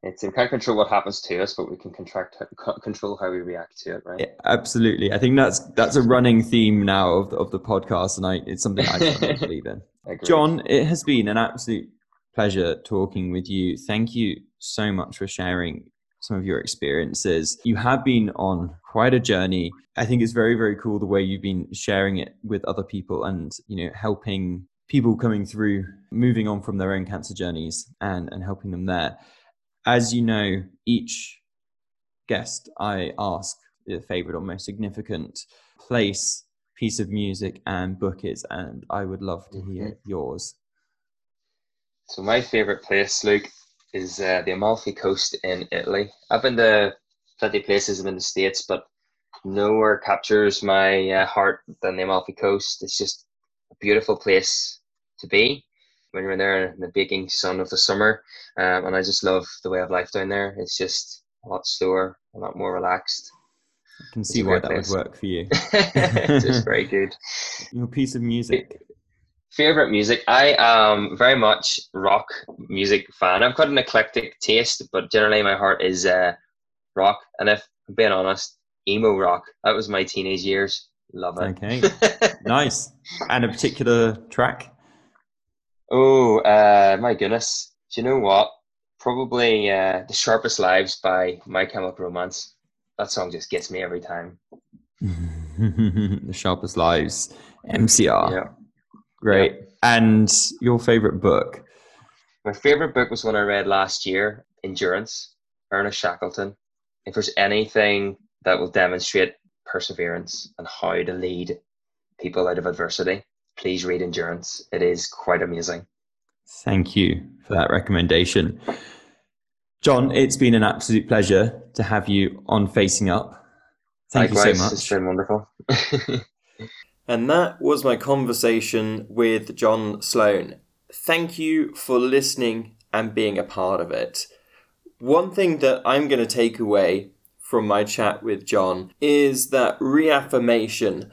It's we can't control what happens to us, but we can contract, control how we react to it, right? Yeah, absolutely. I think that's that's a running theme now of the, of the podcast, and I it's something I believe in. John, it has been an absolute pleasure talking with you. Thank you so much for sharing some of your experiences. You have been on quite a journey. I think it's very, very cool the way you've been sharing it with other people and, you know, helping people coming through, moving on from their own cancer journeys and, and helping them there. As you know, each guest I ask the favorite or most significant place, piece of music, and book is, and I would love to hear mm-hmm. yours. So, my favorite place, Luke, is uh, the Amalfi Coast in Italy. I've been to plenty of places in the States, but nowhere captures my uh, heart than the Amalfi Coast. It's just a beautiful place to be when you're in there in the baking sun of the summer. Um, and I just love the way of life down there. It's just a lot slower, a lot more relaxed. I can see why that place. would work for you. it's just very good. Your piece of music. Favorite music? I am very much rock music fan. I've got an eclectic taste, but generally my heart is uh, rock. And if I'm being honest, emo rock. That was my teenage years. Love it. Okay, nice. And a particular track? Oh, uh, my goodness. Do you know what? Probably uh, "The Sharpest Lives" by My Chemical Romance. That song just gets me every time. the Sharpest Lives, MCR. Yeah. Great. Yeah. And your favorite book? My favorite book was one I read last year, Endurance, Ernest Shackleton. If there's anything that will demonstrate perseverance and how to lead people out of adversity, please read Endurance. It is quite amazing. Thank you for that recommendation. John, it's been an absolute pleasure to have you on Facing Up. Thank Likewise, you so much. It's been wonderful. And that was my conversation with John Sloan. Thank you for listening and being a part of it. One thing that I'm going to take away from my chat with John is that reaffirmation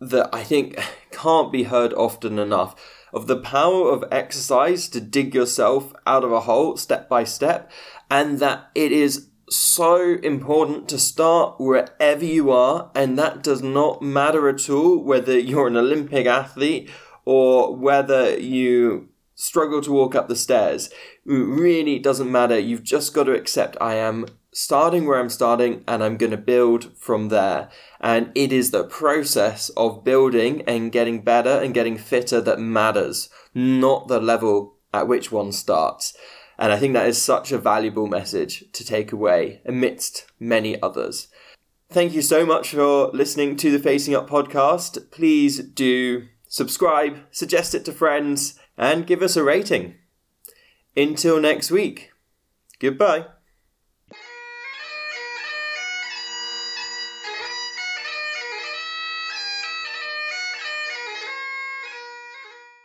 that I think can't be heard often enough of the power of exercise to dig yourself out of a hole step by step, and that it is so important to start wherever you are, and that does not matter at all whether you're an Olympic athlete or whether you struggle to walk up the stairs. It really doesn't matter. You've just got to accept I am starting where I'm starting and I'm going to build from there. And it is the process of building and getting better and getting fitter that matters, not the level at which one starts. And I think that is such a valuable message to take away amidst many others. Thank you so much for listening to the Facing Up podcast. Please do subscribe, suggest it to friends, and give us a rating. Until next week, goodbye.